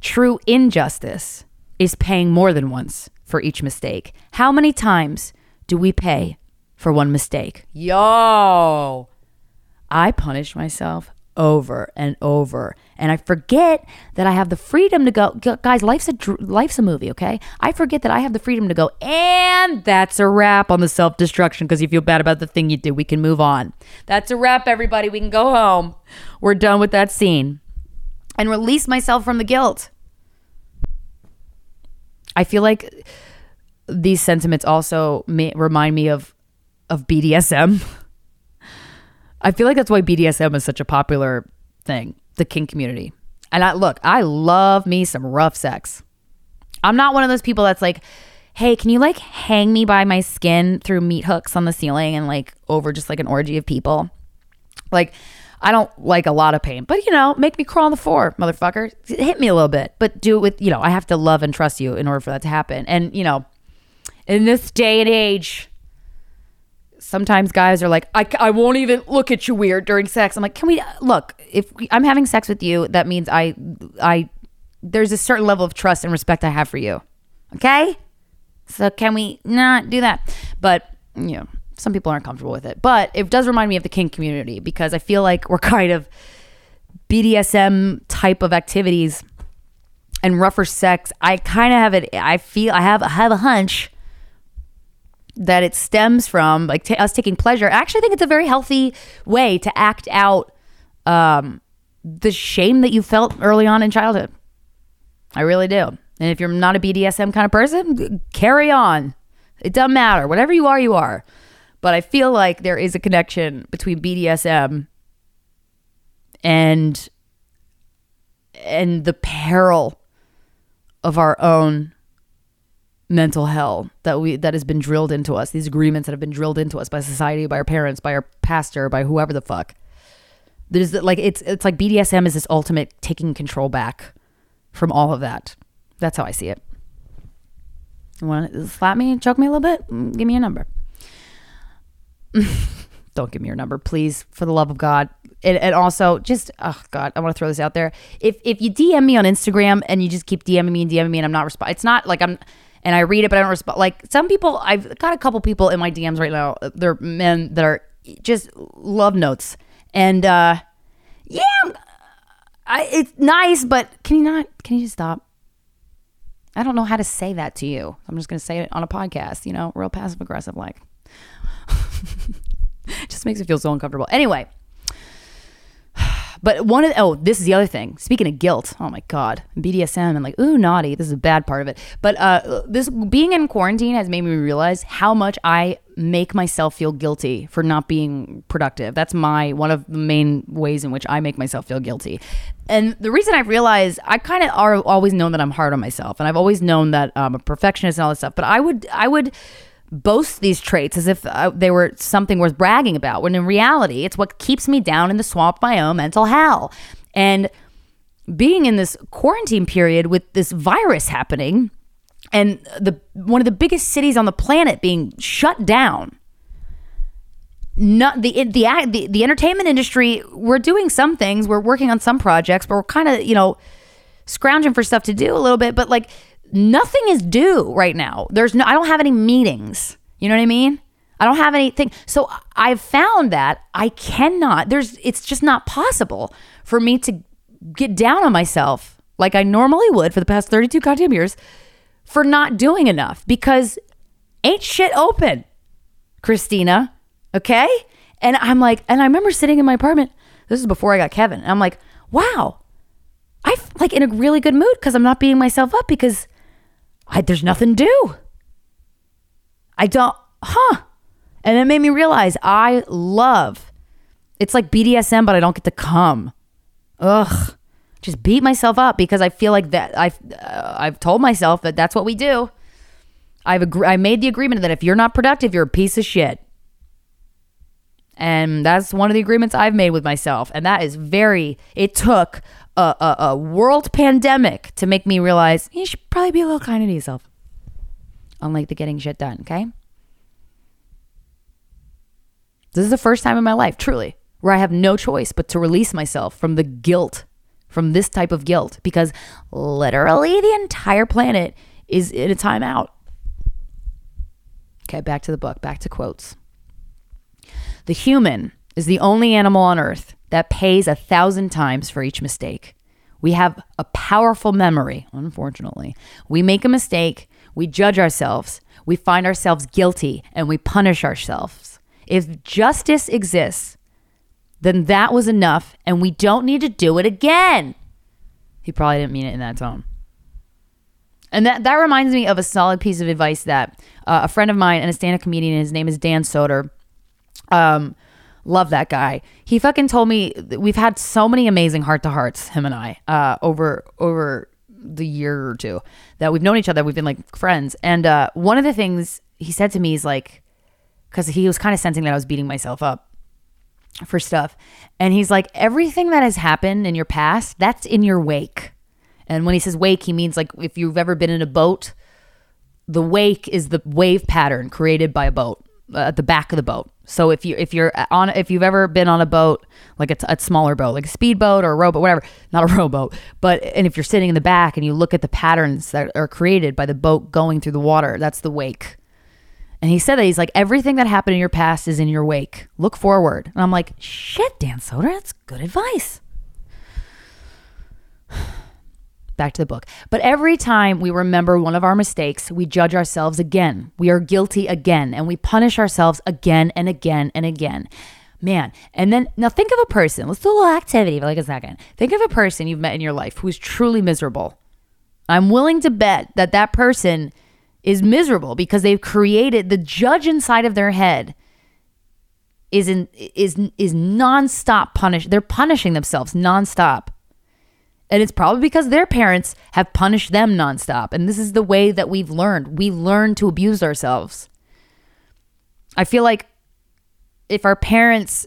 True injustice is paying more than once for each mistake. How many times do we pay for one mistake? Yo, I punish myself over and over and I forget that I have the freedom to go guys life's a life's a movie okay? I forget that I have the freedom to go and that's a wrap on the self-destruction because you feel bad about the thing you did. We can move on. That's a wrap everybody. We can go home. We're done with that scene. And release myself from the guilt. I feel like these sentiments also may, remind me of of BDSM I feel like that's why BDSM is such a popular thing, the kink community. And I look, I love me some rough sex. I'm not one of those people that's like, hey, can you like hang me by my skin through meat hooks on the ceiling and like over just like an orgy of people? Like, I don't like a lot of pain, but you know, make me crawl on the floor, motherfucker. Hit me a little bit, but do it with, you know, I have to love and trust you in order for that to happen. And, you know, in this day and age, sometimes guys are like, I, I won't even look at you weird during sex. I'm like, can we uh, look? If we, I'm having sex with you, that means I, I, there's a certain level of trust and respect I have for you. Okay. So can we not do that? But, you know, some people aren't comfortable with it. But it does remind me of the kink community because I feel like we're kind of BDSM type of activities and rougher sex. I kind of have it. I feel I have I have a hunch that it stems from like t- us taking pleasure. I actually think it's a very healthy way to act out um, the shame that you felt early on in childhood. I really do. And if you're not a BDSM kind of person, carry on. It doesn't matter. Whatever you are, you are. But I feel like there is a connection between BDSM and and the peril of our own mental hell that we that has been drilled into us these agreements that have been drilled into us by society by our parents by our pastor by whoever the fuck there's like it's it's like bdsm is this ultimate taking control back from all of that that's how i see it You want to slap me, choke me a little bit? Mm, Give me a number. Don't give me your number, please, for the love of God. And, and also, just oh God, I want to throw this out there. If if you DM me on Instagram and you just keep DMing me and DMing me and I'm not responding, it's not like I'm and I read it but I don't respond. Like some people, I've got a couple people in my DMs right now. They're men that are just love notes, and uh yeah, I'm- it's nice, but can you not? Can you just stop? I don't know how to say that to you. I'm just to say it on a podcast, you know, real passive aggressive like. just makes me feel so uncomfortable. Anyway, but one of the, oh, this is the other thing. Speaking of guilt, oh my god, BDSM and like ooh naughty. This is a bad part of it. But uh, this being in quarantine has made me realize how much I make myself feel guilty for not being productive. That's my one of the main ways in which I make myself feel guilty. And the reason I realize I kind of are always known that I'm hard on myself, and I've always known that I'm a perfectionist and all this stuff. But I would I would boast these traits as if uh, they were something worth bragging about when in reality it's what keeps me down in the swamp of my own mental hell. And being in this quarantine period with this virus happening and the one of the biggest cities on the planet being shut down not the the the, the entertainment industry we're doing some things we're working on some projects but we're kind of you know scrounging for stuff to do a little bit but like nothing is due right now there's no i don't have any meetings you know what i mean i don't have anything so i've found that i cannot there's it's just not possible for me to get down on myself like i normally would for the past 32 goddamn years for not doing enough because ain't shit open Krystyna. Okay. And I'm like, and I remember sitting in my apartment. This is before I got Kevin. And I'm like, wow, I'm like in a really good mood because I'm not beating myself up because I, there's nothing to do. I don't, huh? And it made me realize I love, it's like BDSM, but I don't get to come. Ugh. Just beat myself up because I feel like that I've, uh, I've told myself that that's what we do. I've agre- I made the agreement that if you're not productive, you're a piece of shit. And that's one of the agreements I've made with myself. And that is very, it took a, a, a world pandemic to make me realize you should probably be a little kinder to yourself. Unlike the getting shit done, okay? This is the first time in my life, truly, where I have no choice but to release myself from the guilt, from this type of guilt, because literally the entire planet is in a timeout. Okay, back to the book, back to quotes. The human is the only animal on earth that pays a thousand times for each mistake. We have a powerful memory, unfortunately. We make a mistake, we judge ourselves, we find ourselves guilty, and we punish ourselves. If justice exists, then that was enough, and we don't need to do it again. He probably didn't mean it in that tone. And that, that reminds me of a solid piece of advice that uh, a friend of mine and a stand up comedian, his name is Dan Soder. Um, love that guy. He fucking told me we've had so many amazing heart to hearts, him and I, uh, over over the year or two that we've known each other. We've been like friends. And uh, one of the things he said to me is like, because he was kind of sensing that I was beating myself up for stuff. And he's like, everything that has happened in your past, that's in your wake. And when he says wake, he means like if you've ever been in a boat, the wake is the wave pattern created by a boat at the back of the boat. So if you if you're on if you've ever been on a boat like a, a smaller boat like a speedboat or a rowboat whatever not a rowboat but and if you're sitting in the back and you look at the patterns that are created by the boat going through the water that's the wake. And he said that he's like everything that happened in your past is in your wake. Look forward. And I'm like shit, Dan Soder, that's good advice. Back to the book. But every time we remember one of our mistakes, we judge ourselves again. We are guilty again, and we punish ourselves again and again and again. Man, and then now think of a person. Let's do a little activity for like a second. Think of a person you've met in your life who's truly miserable. I'm willing to bet that that person is miserable because they've created the judge inside of their head is in is is nonstop punish. They're punishing themselves nonstop. And it's probably because their parents have punished them nonstop. And this is the way that we've learned. We learn to abuse ourselves. I feel like if our parents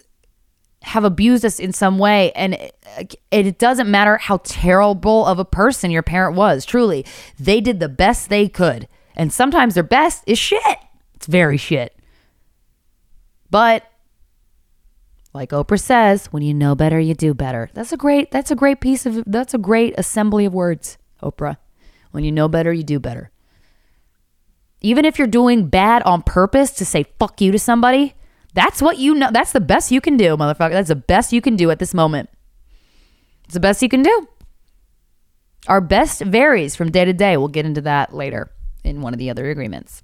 have abused us in some way, and it, it doesn't matter how terrible of a person your parent was, truly, they did the best they could. And sometimes their best is shit. It's very shit. But like Oprah says, when you know better, you do better. That's a great that's a great piece of that's a great assembly of words, Oprah. When you know better, you do better. Even if you're doing bad on purpose to say fuck you to somebody, that's what you know. That's the best you can do, motherfucker. That's the best you can do at this moment. It's the best you can do. Our best varies from day to day. We'll get into that later in one of the other agreements.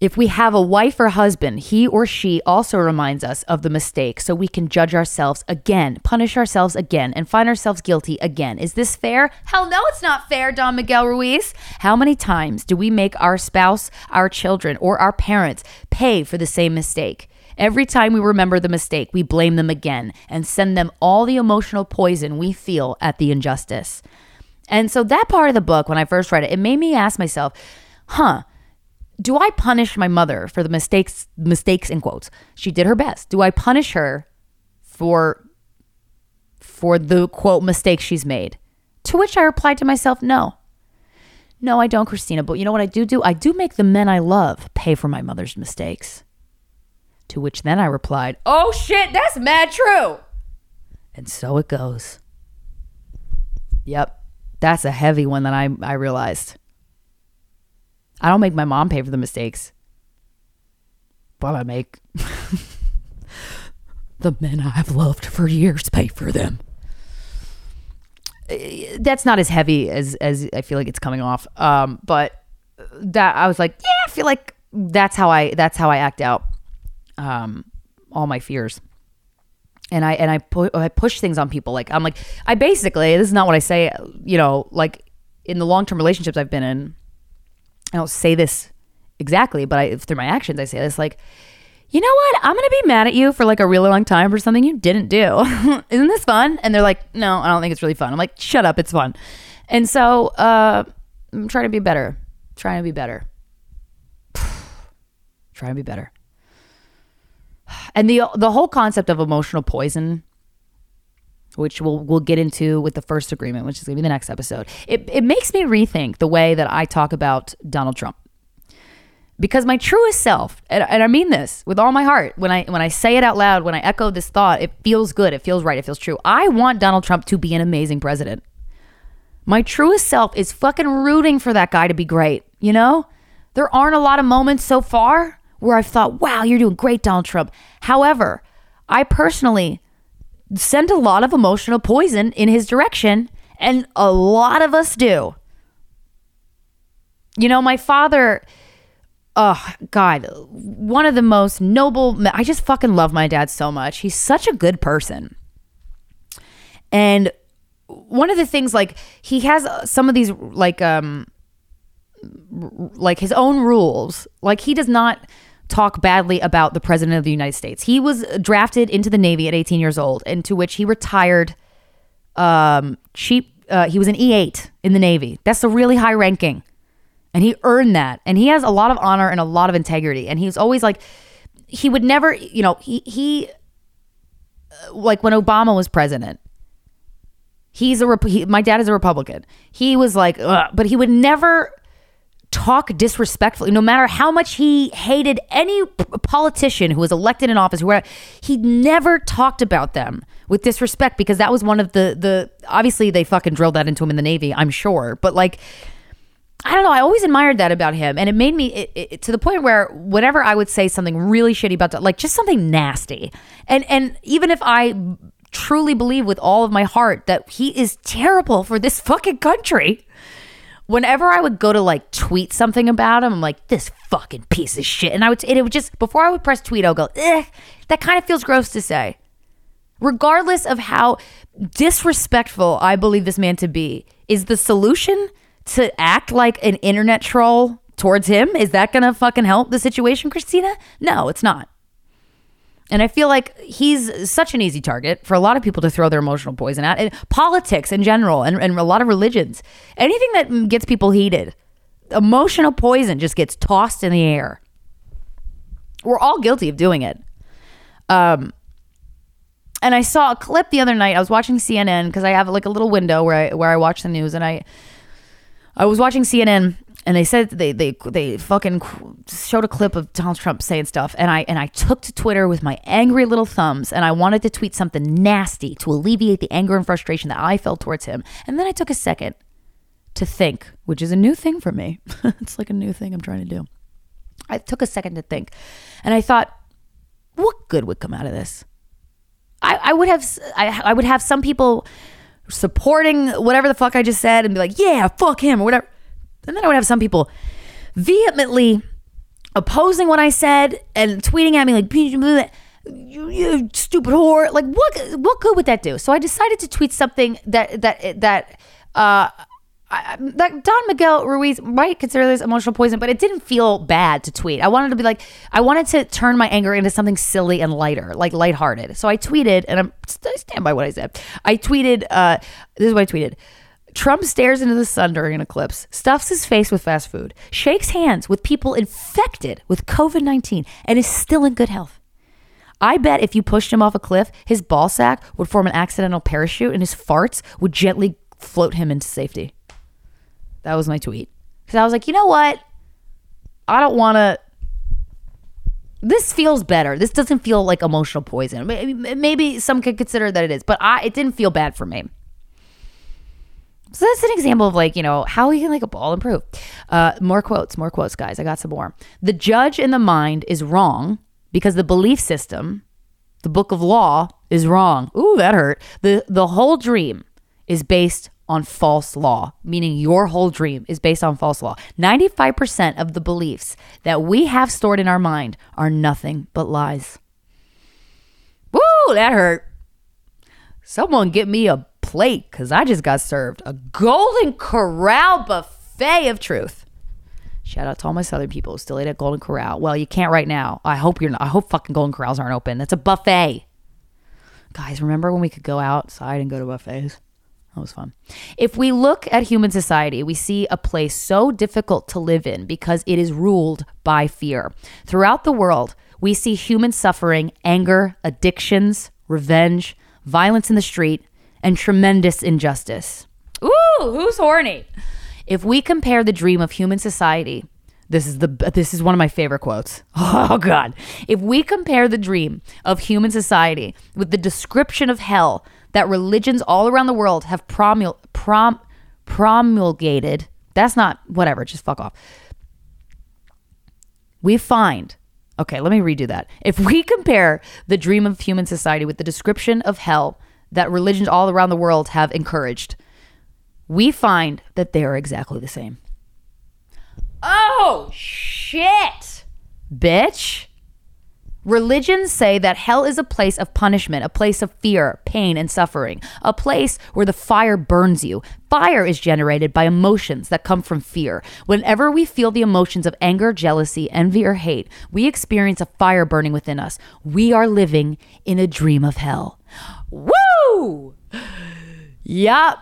If we have a wife or husband, he or she also reminds us of the mistake so we can judge ourselves again, punish ourselves again, and find ourselves guilty again. Is this fair? Hell no, it's not fair, Don Miguel Ruiz. How many times do we make our spouse, our children, or our parents pay for the same mistake? Every time we remember the mistake, we blame them again and send them all the emotional poison we feel at the injustice. And so that part of the book, when I first read it, it made me ask myself, huh, do I punish my mother for the mistakes mistakes in quotes? She did her best. Do I punish her for for the quote mistakes she's made? To which I replied to myself, no. No, I don't, Krystyna. But you know what I do do? I do make the men I love pay for my mother's mistakes. To which then I replied, Oh shit, that's mad true. And so it goes. Yep. That's a heavy one that I, I realized. I don't make my mom pay for the mistakes, but I make the men I've loved for years pay for them. Eh, That's not as heavy as as I feel like it's coming off. Um, but that I was like, yeah, I feel like that's how I that's how I act out um, all my fears. And I and I pu- I push things on people. Like I'm like I basically this is not what I say. You know, like in the long term relationships I've been in, I don't say this exactly, but I through my actions I say this like, you know what? I'm gonna be mad at you for like a really long time for something you didn't do. Isn't this fun? And they're like, no, I don't think it's really fun. I'm like, shut up, it's fun. And so uh, I'm trying to be better. Trying to be better. trying to be better. And the the whole concept of emotional poison which we'll we'll get into with the first agreement, which is going to be the next episode. It it makes me rethink the way that I talk about Donald Trump. Because my truest self, and, and I mean this with all my heart, when I when I say it out loud, when I echo this thought, it feels good, it feels right, it feels true. I want Donald Trump to be an amazing president. My truest self is fucking rooting for that guy to be great, you know? There aren't a lot of moments so far where I've thought, "Wow, you're doing great, Donald Trump." However, I personally send a lot of emotional poison in his direction, and a lot of us do. You know, my father, oh, God, one of the most noble, I just fucking love my dad so much. He's such a good person. And one of the things, like, he has some of these, like, um, like his own rules. Like, he does not talk badly about the president of the United States. He was drafted into the Navy at 18 years old, into which he retired um, chief. Uh, he was an E8 in the Navy. That's a really high ranking. And he earned that. And he has a lot of honor and a lot of integrity. And he's always like, he would never, you know, he, he uh, like when Obama was president, he's a, he, my dad is a Republican. He was like, Ugh, but he would never talk disrespectfully, no matter how much he hated any politician who was elected in office, where he never talked about them with disrespect because that was one of the the obviously they fucking drilled that into him in the Navy, I'm sure, but like. I don't know. I always admired that about him, and it made me it, it, to the point where whenever I would say something really shitty about, that, like just something nasty, and and even if I truly believe with all of my heart that he is terrible for this fucking country, whenever I would go to like tweet something about him, I'm like, this fucking piece of shit. And I would, and it would just, before I would press tweet, I'll go, eh, that kind of feels gross to say. Regardless of how disrespectful I believe this man to be, is the solution to act like an internet troll towards him? Is that gonna fucking help the situation, Krystyna? No, it's not. And I feel like he's such an easy target for a lot of people to throw their emotional poison at. And politics in general, and, and a lot of religions, anything that gets people heated, emotional poison just gets tossed in the air. We're all guilty of doing it. Um, and I saw a clip the other night. I was watching CNN because I have like a little window where I where I watch the news, and I I was watching CNN and they said they they they fucking showed a clip of Donald Trump saying stuff, and I and I took to Twitter with my angry little thumbs, and I wanted to tweet something nasty to alleviate the anger and frustration that I felt towards him, and then I took a second to think, which is a new thing for me. it's like a new thing I'm trying to do. I took a second to think, and I thought, what good would come out of this? I, I would have I, I would have some people supporting whatever the fuck I just said and be like, yeah, fuck him or whatever. And then I would have some people vehemently opposing what I said and tweeting at me like, you, you stupid whore. Like, what what good would that do? So I decided to tweet something that that that uh, I, that Don Miguel Ruiz might consider this emotional poison, but it didn't feel bad to tweet. I wanted to be like, I wanted to turn my anger into something silly and lighter, like lighthearted. So I tweeted, and I'm, I stand by what I said. I tweeted, uh, this is what I tweeted. Trump stares into the sun during an eclipse, stuffs his face with fast food, shakes hands with people infected with COVID 19, and is still in good health. I bet if you pushed him off a cliff, his ball sack would form an accidental parachute and his farts would gently float him into safety. That was my tweet. Because I was like, you know what? I don't want to. This feels better. This doesn't feel like emotional poison. Maybe some could consider that it is, but I it didn't feel bad for me. So that's an example of like, you know, how we can like a ball improve. Uh, more quotes, more quotes, guys. I got some more. The judge in the mind is wrong because the belief system, the book of law, is wrong. Ooh, that hurt. The the whole dream is based on false law, meaning your whole dream is based on false law. 95% of the beliefs that we have stored in our mind are nothing but lies. Woo, that hurt. Someone get me a plate because I just got served a Golden Corral buffet of truth. Shout out to all my southern people who still eat at Golden Corral. Well, you can't right now. I hope you're not. I hope fucking Golden Corrals aren't open. That's a buffet. Guys, remember when we could go outside and go to buffets? That was fun. If we look at human society, we see a place so difficult to live in because it is ruled by fear. Throughout the world, we see human suffering, anger, addictions, revenge, violence in the street, and tremendous injustice. Ooh, who's horny? If we compare the dream of human society, this is the this is one of my favorite quotes. Oh god. If we compare the dream of human society with the description of hell that religions all around the world have promul- prom- promulgated. That's not whatever, just fuck off. We find, okay, let me redo that. If we compare the dream of human society with the description of hell that religions all around the world have encouraged, we find that they are exactly the same. Oh, shit, bitch. Religions say that hell is a place of punishment, a place of fear, pain, and suffering, a place where the fire burns you. Fire is generated by emotions that come from fear. Whenever we feel the emotions of anger, jealousy, envy, or hate, we experience a fire burning within us. We are living in a dream of hell. Woo! Yup.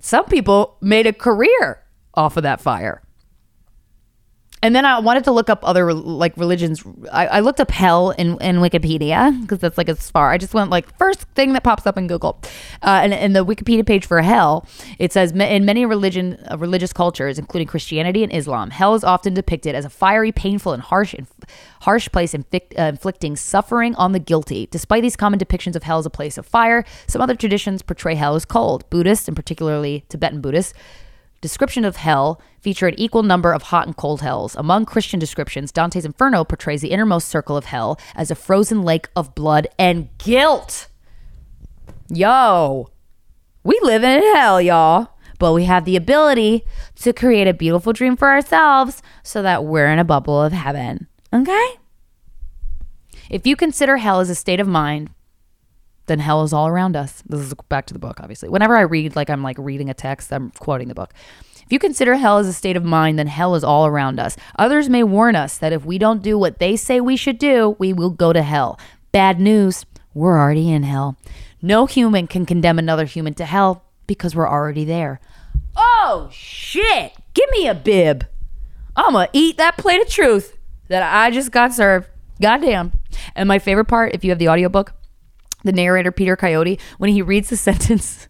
Some people made a career off of that fire. And then I wanted to look up other like religions. I, I looked up hell in, in Wikipedia because that's like as far. I just went like first thing that pops up in Google, uh, and in the Wikipedia page for hell, it says in many religion uh, religious cultures, including Christianity and Islam, hell is often depicted as a fiery, painful, and harsh harsh place inflict, uh, inflicting suffering on the guilty. Despite these common depictions of hell as a place of fire, some other traditions portray hell as cold. Buddhists, and particularly Tibetan Buddhists description of hell feature an equal number of hot and cold hells. Among Christian descriptions, Dante's Inferno portrays the innermost circle of hell as a frozen lake of blood and guilt. Yo, we live in hell, y'all. But we have the ability to create a beautiful dream for ourselves so that we're in a bubble of heaven. Okay? If you consider hell as a state of mind, then hell is all around us. This is back to the book, obviously. Whenever I read, like I'm like reading a text, I'm quoting the book. If you consider hell as a state of mind, then hell is all around us. Others may warn us that if we don't do what they say we should do, we will go to hell. Bad news, we're already in hell. No human can condemn another human to hell because we're already there. Oh, shit. Give me a bib. I'm going to eat that plate of truth that I just got served. Goddamn. And my favorite part, if you have the audiobook, the narrator Peter Coyote when he reads the sentence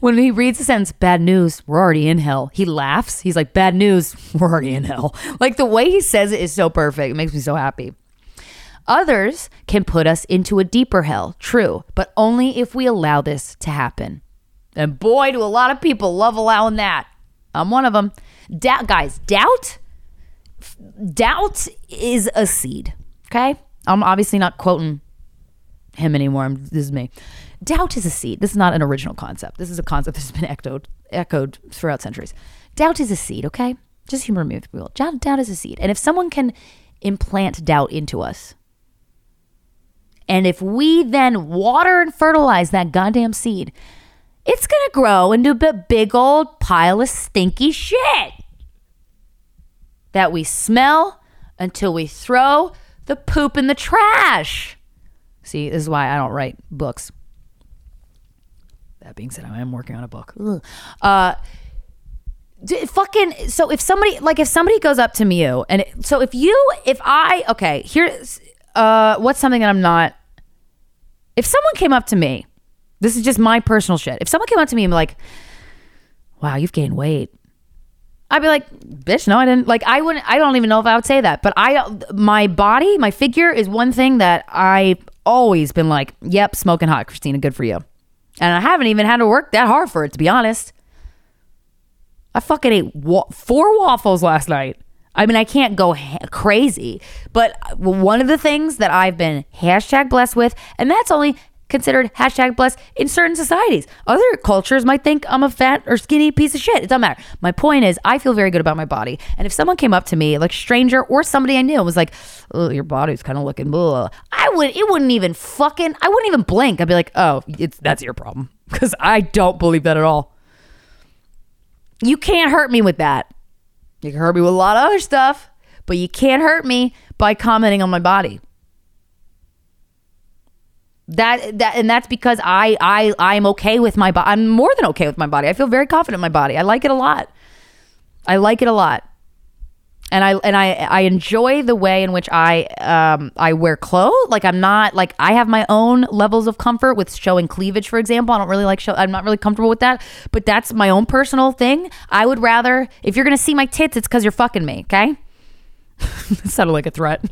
when he reads the sentence, bad news, we're already in hell, he laughs. He's like, bad news, we're already in hell. Like the way he says it is so perfect. It makes me so happy. Others can put us into a deeper hell, true, but only if we allow this to happen. And boy, do a lot of people love allowing that. I'm one of them. Doubt, guys, doubt, doubt is a seed. Okay, I'm obviously not quoting him anymore. I'm, this is me. Doubt is a seed. This is not an original concept. This is a concept that's been echoed echoed throughout centuries. Doubt is a seed. Okay, just humor me with people. Doubt, doubt is a seed, and if someone can implant doubt into us, and if we then water and fertilize that goddamn seed, it's going to grow into a big old pile of stinky shit that we smell until we throw the poop in the trash. See, this is why I don't write books. That being said, I am working on a book. Uh, d- fucking so if somebody like if somebody goes up to me you and it, so if you if I okay here's uh what's something that I'm not if someone came up to me this is just my personal shit if someone came up to me and like wow you've gained weight I'd be like bitch no I didn't. Like I wouldn't I don't even know if I would say that but I my body my figure is one thing that I've always been like yep smoking hot Krystyna good for you. And I haven't even had to work that hard for it to be honest. I fucking ate wa- four waffles last night. I mean, I can't go ha- crazy, but uh, one of the things that I've been hashtag blessed with, and that's only considered hashtag blessed in certain societies. Other cultures might think I'm a fat or skinny piece of shit. It doesn't matter. My point is, I feel very good about my body. And if someone came up to me, like stranger or somebody I knew, was like, oh, "Your body's kind of looking," blah, I would. It wouldn't even fucking. I wouldn't even blink. I'd be like, "Oh, it's that's your problem," because I don't believe that at all. You can't hurt me with that. You can hurt me with a lot of other stuff, but you can't hurt me by commenting on my body. That that and that's because I I I'm okay with my body. I'm more than okay with my body. I feel very confident in my body. I like it a lot. I like it a lot. And I and I I enjoy the way in which I um I wear clothes. Like I'm not like I have my own levels of comfort with showing cleavage, for example. I don't really like show. I'm not really comfortable with that. But that's my own personal thing. I would rather if you're gonna see my tits, it's because you're fucking me. Okay. it sounded like a threat.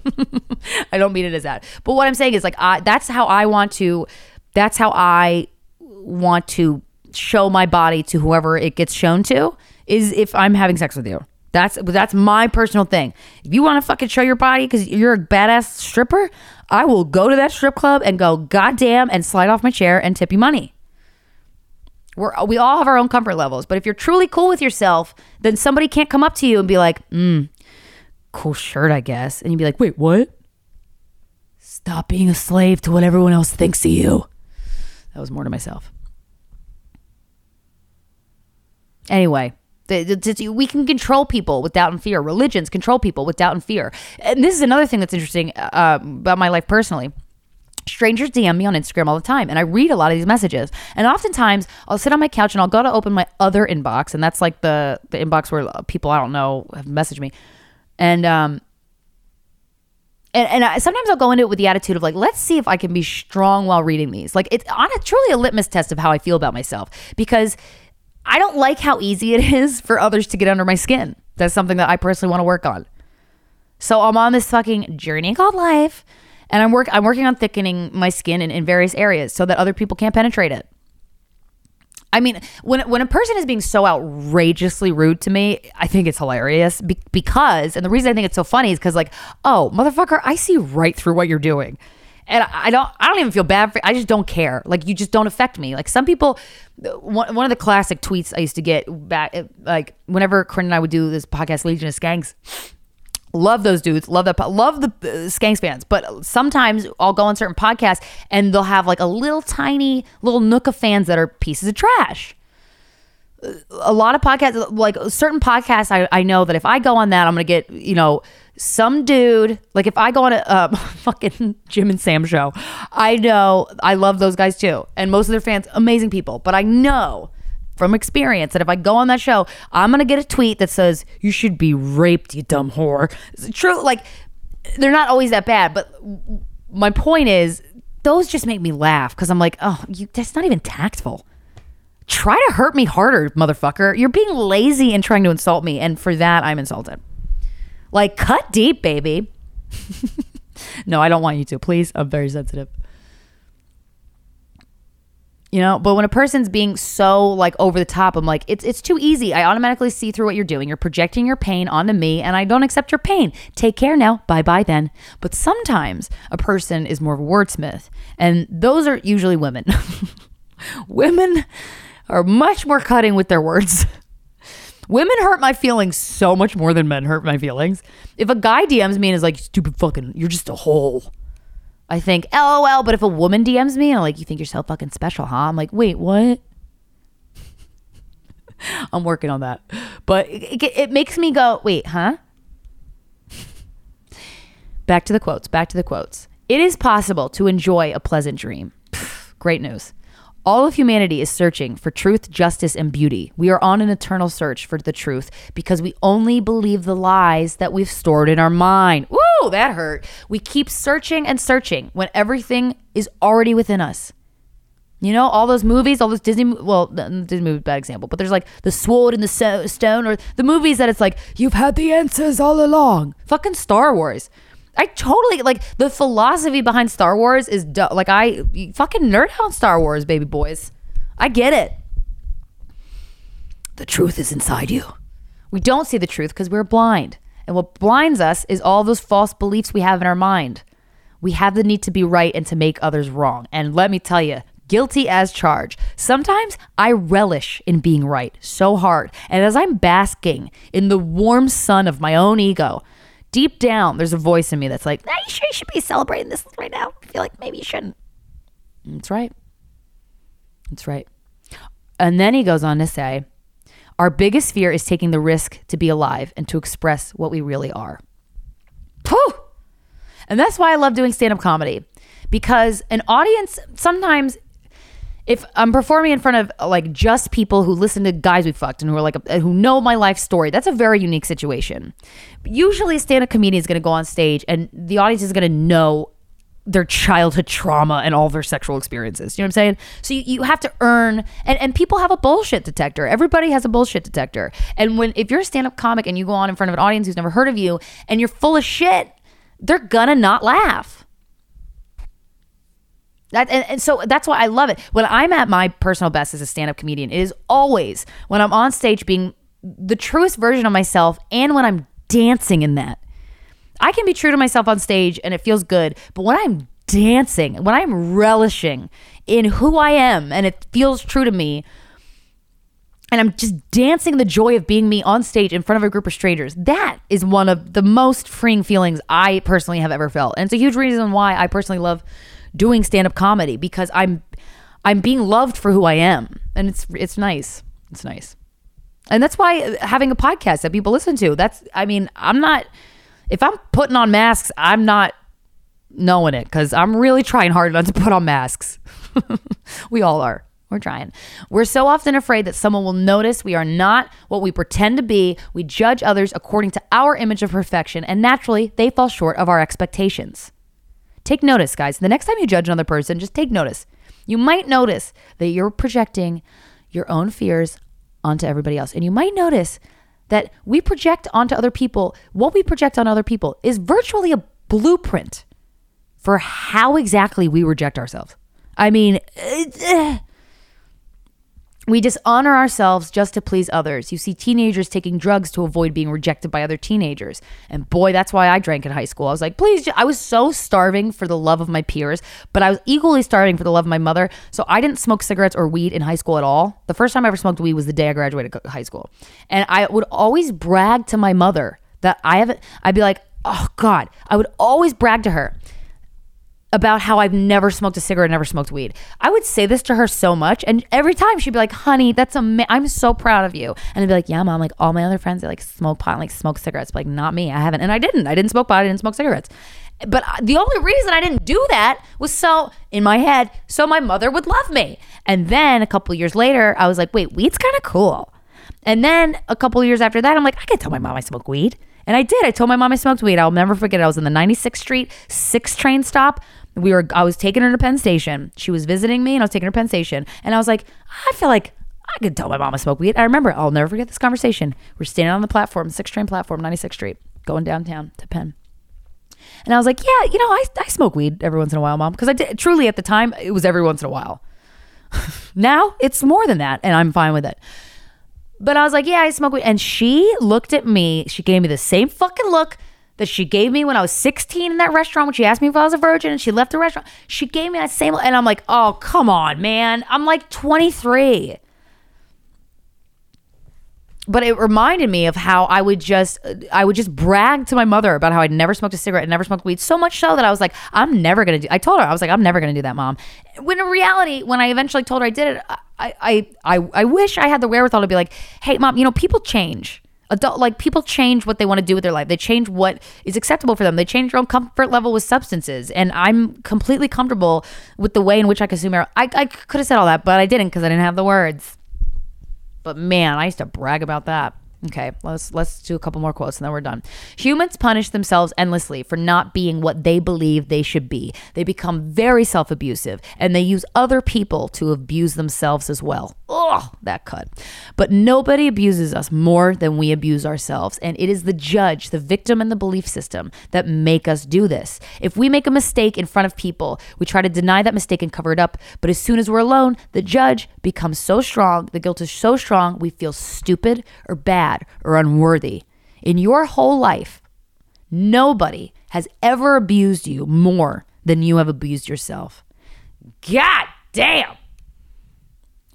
I don't mean it as that. But what I'm saying is like I that's how I want to that's how I want to show my body to whoever it gets shown to is if I'm having sex with you. That's that's my personal thing. If you want to fucking show your body because you're a badass stripper, I will go to that strip club and go goddamn and slide off my chair and tip you money. We're, we all have our own comfort levels, but if you're truly cool with yourself, then somebody can't come up to you and be like, mm, cool shirt, I guess. And you'd be like, wait, what? Stop being a slave to what everyone else thinks of you. That was more to myself. Anyway, we can control people with doubt and fear. Religions control people with doubt and fear. And this is another thing that's interesting uh, about my life personally. Strangers DM me on Instagram all the time, and I read a lot of these messages. And oftentimes, I'll sit on my couch and I'll go to open my other inbox, and that's like the the inbox where people I don't know have messaged me, and um, and, and I, sometimes I'll go into it with the attitude of like, let's see if I can be strong while reading these. Like it's on a, truly a litmus test of how I feel about myself because I don't like how easy it is for others to get under my skin. That's something that I personally want to work on. So I'm on this fucking journey called life, and I'm work I'm working on thickening my skin in, in various areas so that other people can't penetrate it. I mean, when when a person is being so outrageously rude to me, I think it's hilarious be- because, and the reason I think it's so funny is because, like, oh, motherfucker, I see right through what you're doing, and I don't, I don't even feel bad for. I just don't care. Like, you just don't affect me. Like some people, one one of the classic tweets I used to get back, like whenever Corinne and I would do this podcast, Legion of Skanks. Love those dudes. Love that. po- Love the uh, Skanks fans. But sometimes I'll go on certain podcasts and they'll have like a little tiny little nook of fans that are pieces of trash. A lot of podcasts, like certain podcasts, I, I know that if I go on that, I'm gonna get you know some dude. Like if I go on a uh, fucking Jim and Sam show, I know I love those guys too, and most of their fans, amazing people. But I know from experience that if I go on that show, I'm gonna get a tweet that says you should be raped, you dumb whore. True, like they're not always that bad, but my point is those just make me laugh because I'm like, oh, you, that's not even tactful. Try to hurt me harder, motherfucker. You're being lazy and trying to insult me. And for that, I'm insulted. Like, cut deep, baby. no, I don't want you to. Please, I'm very sensitive. You know, but when a person's being so like over the top, I'm like, it's it's too easy. I automatically see through what you're doing. You're projecting your pain onto me, and I don't accept your pain. Take care now. Bye bye then. But sometimes a person is more of a wordsmith, and those are usually women. women are much more cutting with their words. Women hurt my feelings so much more than men hurt my feelings. If a guy DMs me and is like, stupid fucking, you're just a hole. I think, lol. But if a woman DMs me, I'm like, you think you're so fucking special, huh? I'm like, wait, what? I'm working on that. But it, it, it makes me go, wait, huh? back to the quotes, back to the quotes. It is possible to enjoy a pleasant dream. Pff, great news. All of humanity is searching for truth, justice, and beauty. We are on an eternal search for the truth because we only believe the lies that we've stored in our mind. Woo, Oh, that hurt. We keep searching and searching when everything is already within us. You know, all those movies, all those Disney, well, Disney movie, bad example, but there's like the sword and the stone, or the movies that it's like, you've had the answers all along. Fucking Star Wars. I totally like the philosophy behind Star Wars is du- like I fucking nerd out Star Wars, baby boys. I get it. The truth is inside you. We don't see the truth because we're blind. And what blinds us is all those false beliefs we have in our mind. We have the need to be right and to make others wrong. And let me tell you, guilty as charged. Sometimes I relish in being right so hard. And as I'm basking in the warm sun of my own ego, deep down, there's a voice in me that's like, "Are you sure you should be celebrating this right now? I feel like maybe you shouldn't." That's right. That's right. And then he goes on to say, Our biggest fear is taking the risk to be alive and to express what we really are. Pooh! And that's why I love doing stand up comedy because an audience sometimes if I'm performing in front of like just people who listen to guys we fucked and who are like who know my life story, that's a very unique situation. Usually, a stand-up comedian is going to go on stage and the audience is going to know their childhood trauma and all their sexual experiences. You know what I'm saying? So you, you have to earn and, and people have a bullshit detector. Everybody has a bullshit detector. And when if you're a stand-up comic and you go on in front of an audience who's never heard of you and you're full of shit, they're gonna not laugh. That, and, and so that's why I love it. When I'm at my personal best as a stand up comedian, it is always when I'm on stage being the truest version of myself and when I'm dancing in that. I can be true to myself on stage and it feels good, but when I'm dancing, when I'm relishing in who I am and it feels true to me, and I'm just dancing the joy of being me on stage in front of a group of strangers. That is one of the most freeing feelings I personally have ever felt. And it's a huge reason why I personally love doing stand-up comedy because I'm I'm being loved for who I am. And it's it's nice. It's nice. And that's why having a podcast that people listen to, that's I mean, I'm not if I'm putting on masks, I'm not knowing it cuz I'm really trying hard not to put on masks. we all are. We're trying. We're so often afraid that someone will notice we are not what we pretend to be. We judge others according to our image of perfection, and naturally, they fall short of our expectations. Take notice, guys. The next time you judge another person, just take notice. You might notice that you're projecting your own fears onto everybody else. And you might notice that we project onto other people, what we project on other people is virtually a blueprint for how exactly we reject ourselves. I mean, uh, we dishonor ourselves just to please others. You see teenagers taking drugs to avoid being rejected by other teenagers. And boy, that's why I drank in high school. I was like, please, I was so starving for the love of my peers, but I was equally starving for the love of my mother. So I didn't smoke cigarettes or weed in high school at all. The first time I ever smoked weed was the day I graduated high school. And I would always brag to my mother that I haven't, I'd be like, oh God, I would always brag to her about how I've never smoked a cigarette, never smoked weed. I would say this to her so much, and every time she'd be like, "Honey, that's ama- I'm so proud of you," and I'd be like, "Yeah, mom. Like all my other friends, they like smoke pot, and, like smoke cigarettes, but like not me. I haven't, and I didn't. I didn't smoke pot. I didn't smoke cigarettes." But uh, the only reason I didn't do that was so in my head, so my mother would love me. And then a couple years later, I was like, "Wait, weed's kind of cool." And then a couple years after that, I'm like, I could tell my mom I smoke weed. And I did. I told my mom I smoked weed. I'll never forget. it. I was in the 96th Street, six train stop. We were. I was taking her to Penn Station. She was visiting me, and I was taking her to Penn Station. And I was like, I feel like I could tell my mom I smoke weed. I remember, I'll never forget this conversation. We're standing on the platform, 6th train platform, 96th Street, going downtown to Penn. And I was like, yeah, you know, I, I smoke weed every once in a while, mom. Because I did, truly at the time, it was every once in a while. now it's more than that, and I'm fine with it. But I was like, yeah, I smoke weed. And she looked at me. She gave me the same fucking look that she gave me when I was 16 in that restaurant when she asked me if I was a virgin and she left the restaurant. She gave me that same, and I'm like, oh, come on, man. I'm like 23 but it reminded me of how I would just I would just brag to my mother about how I'd never smoked a cigarette and never smoked weed so much so that I was like I'm never gonna do I told her I was like I'm never gonna do that mom when in reality when I eventually told her I did it I I I, I wish I had the wherewithal to be like hey mom you know people change adult like people change what they want to do with their life. They change what is acceptable for them. They change their own comfort level with substances. And i'm completely comfortable with the way in which i consume marijuana i, I could have said all that but i didn't because i didn't have the words. But man, I used to brag about that. Okay, let's let's do a couple more quotes and then we're done. Humans punish themselves endlessly for not being what they believe they should be. They become very self-abusive and they use other people to abuse themselves as well. Oh, that cut. But nobody abuses us more than we abuse ourselves, and it is the judge, the victim and the belief system that make us do this. If we make a mistake in front of people, we try to deny that mistake and cover it up, but as soon as we're alone, the judge becomes so strong, the guilt is so strong, we feel stupid or bad bad or unworthy. In your whole life, nobody has ever abused you more than you have abused yourself. God damn.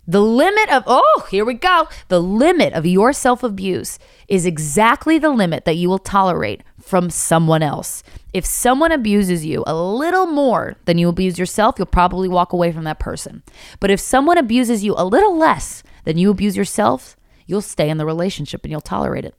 The limit of, oh, here we go. The limit of your self abuse is exactly the limit that you will tolerate from someone else. If someone abuses you a little more than you abuse yourself, you'll probably walk away from that person. But if someone abuses you a little less than you abuse yourself, you'll stay in the relationship and you'll tolerate it.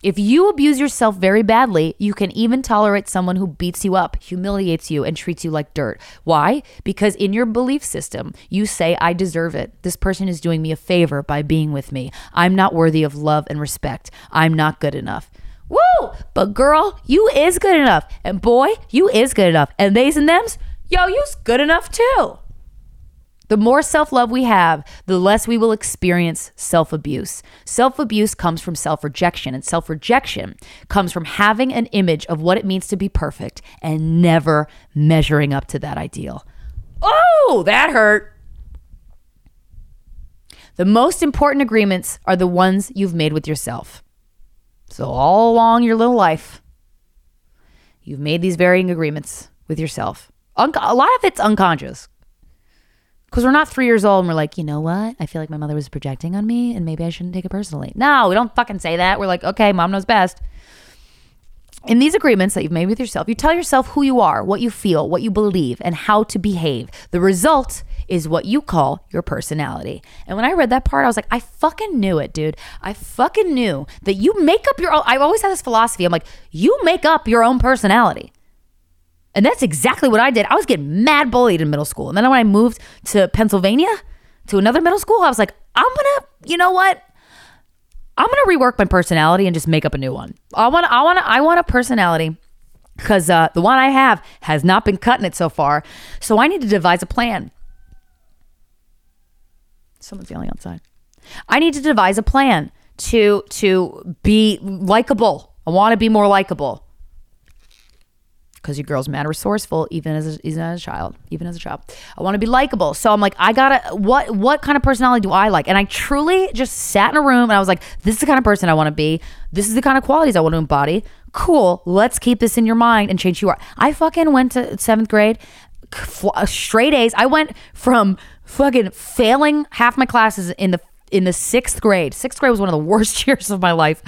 If you abuse yourself very badly, you can even tolerate someone who beats you up, humiliates you, and treats you like dirt. Why? Because in your belief system, you say, I deserve it. This person is doing me a favor by being with me. I'm not worthy of love and respect. I'm not good enough. Woo! But girl, you is good enough. And boy, you is good enough. And theys and thems, yo, you's good enough too. The more self love we have, the less we will experience self abuse. Self abuse comes from self rejection, and self rejection comes from having an image of what it means to be perfect and never measuring up to that ideal. Oh, that hurt. The most important agreements are the ones you've made with yourself. So, all along your little life, you've made these varying agreements with yourself. a lot of it's unconscious because we're not three years old and we're like, you know what? I feel like my mother was projecting on me and maybe I shouldn't take it personally. No, we don't fucking say that. We're like, okay, mom knows best. In these agreements that you've made with yourself, you tell yourself who you are, what you feel, what you believe, and how to behave. The result is what you call your personality. And when I read that part, I was like, I fucking knew it, dude. I fucking knew that you make up your own. I've always had this philosophy. I'm like, you make up your own personality. And that's exactly what I did. I was getting mad bullied in middle school. And then when I moved to Pennsylvania to another middle school, I was like, I'm going to, you know what? I'm going to rework my personality and just make up a new one. I want I want I want a personality cuz uh, the one I have has not been cutting it so far. So I need to devise a plan. Someone's yelling outside. I need to devise a plan to to be likable. I want to be more likable because your girl's mad resourceful even as a, even as a child even as a child. I want to be likable. So i'm like i gotta what what kind of personality do i like? And i truly just sat in a room and i was like this is the kind of person i want to be. This is the kind of qualities i want to embody. Cool. Let's keep this in your mind and change who you are. I fucking went to seventh grade uh, straight a's. I went from fucking failing half my classes in the in the sixth grade. Sixth grade was one of the worst years of my life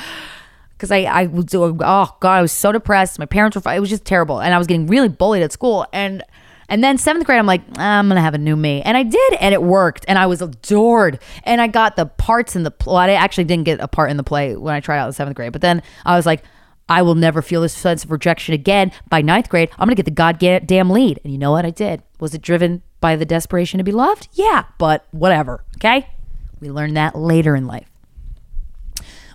because I I was oh god I was so depressed. My parents were it was just terrible, and I was getting really bullied at school. And and then seventh grade, I'm like ah, I'm gonna have a new me, and I did, and it worked, and I was adored, and I got the parts in the play. I actually didn't get a part in the play when I tried out in seventh grade, but then I was like. I will never feel this sense of rejection again. By ninth grade, I'm gonna get the goddamn lead. And you know what I did? Was it driven by the desperation to be loved? Yeah, but whatever. Okay? We learned that later in life.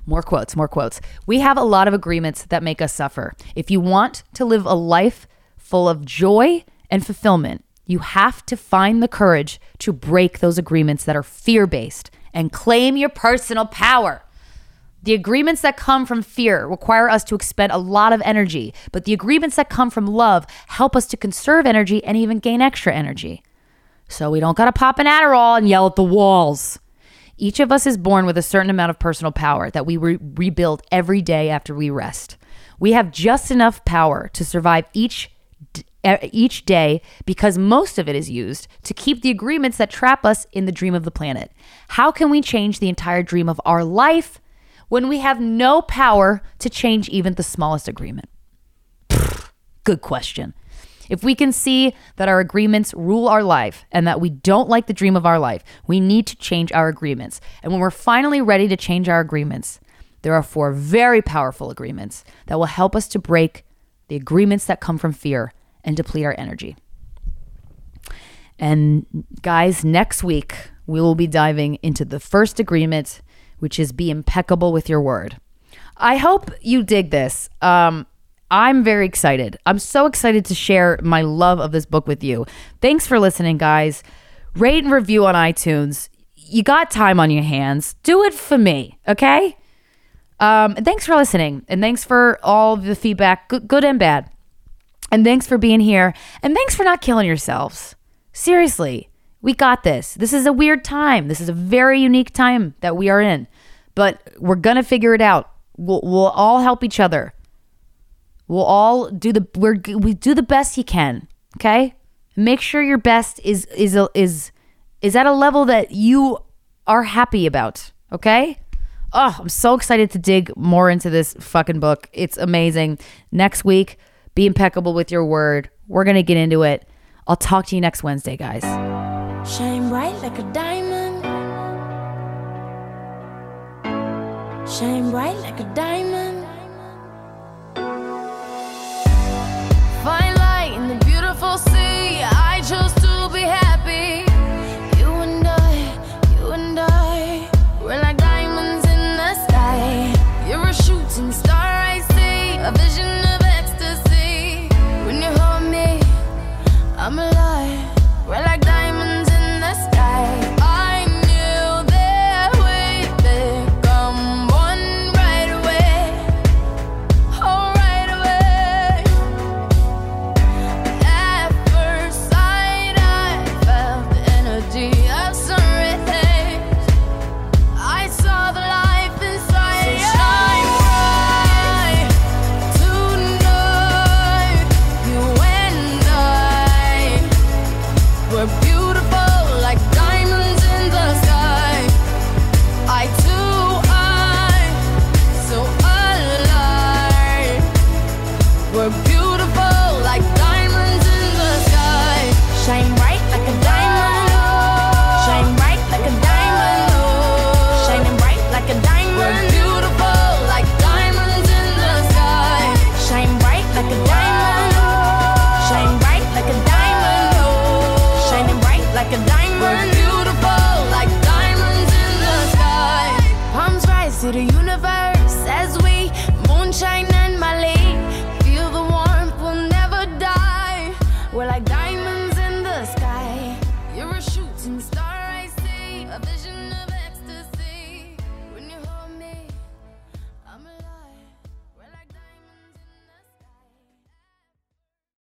More quotes, more quotes. We have a lot of agreements that make us suffer. If you want to live a life full of joy and fulfillment, You have to find the courage to break those agreements that are fear based and claim your personal power. The agreements that come from fear require us to expend a lot of energy, but the agreements that come from love help us to conserve energy and even gain extra energy. So we don't gotta pop an Adderall and yell at the walls. Each of us is born with a certain amount of personal power that we re- rebuild every day after we rest. We have just enough power to survive each each day because most of it is used to keep the agreements that trap us in the dream of the planet. How can we change the entire dream of our life when we have no power to change even the smallest agreement? Good question. If we can see that our agreements rule our life and that we don't like the dream of our life, we need to change our agreements. And when we're finally ready to change our agreements, there are four very powerful agreements that will help us to break the agreements that come from fear and deplete our energy. And guys, next week we will be diving into the first agreement, which is be impeccable with your word. I hope you dig this. Um, I'm very excited. I'm so excited to share my love of this book with you. Thanks for listening, guys. Rate and review on iTunes. You got time on your hands. Do it for me, okay? Um, and thanks for listening. And thanks for all the feedback, good, good and bad. And thanks for being here. And thanks for not killing yourselves. Seriously, we got this. This is a weird time. This is a very unique time that we are in. But we're going to figure it out. We'll, we'll all help each other. We'll all do the we're we do the best you can. Okay, make sure your best is is is is at a level that you are happy about. Okay. Oh, I'm so excited to dig more into this fucking book. It's amazing. Next week, be impeccable with your word. We're gonna get into it. I'll talk to you next Wednesday, guys. Shine bright like a diamond. Shine bright like a diamond. Find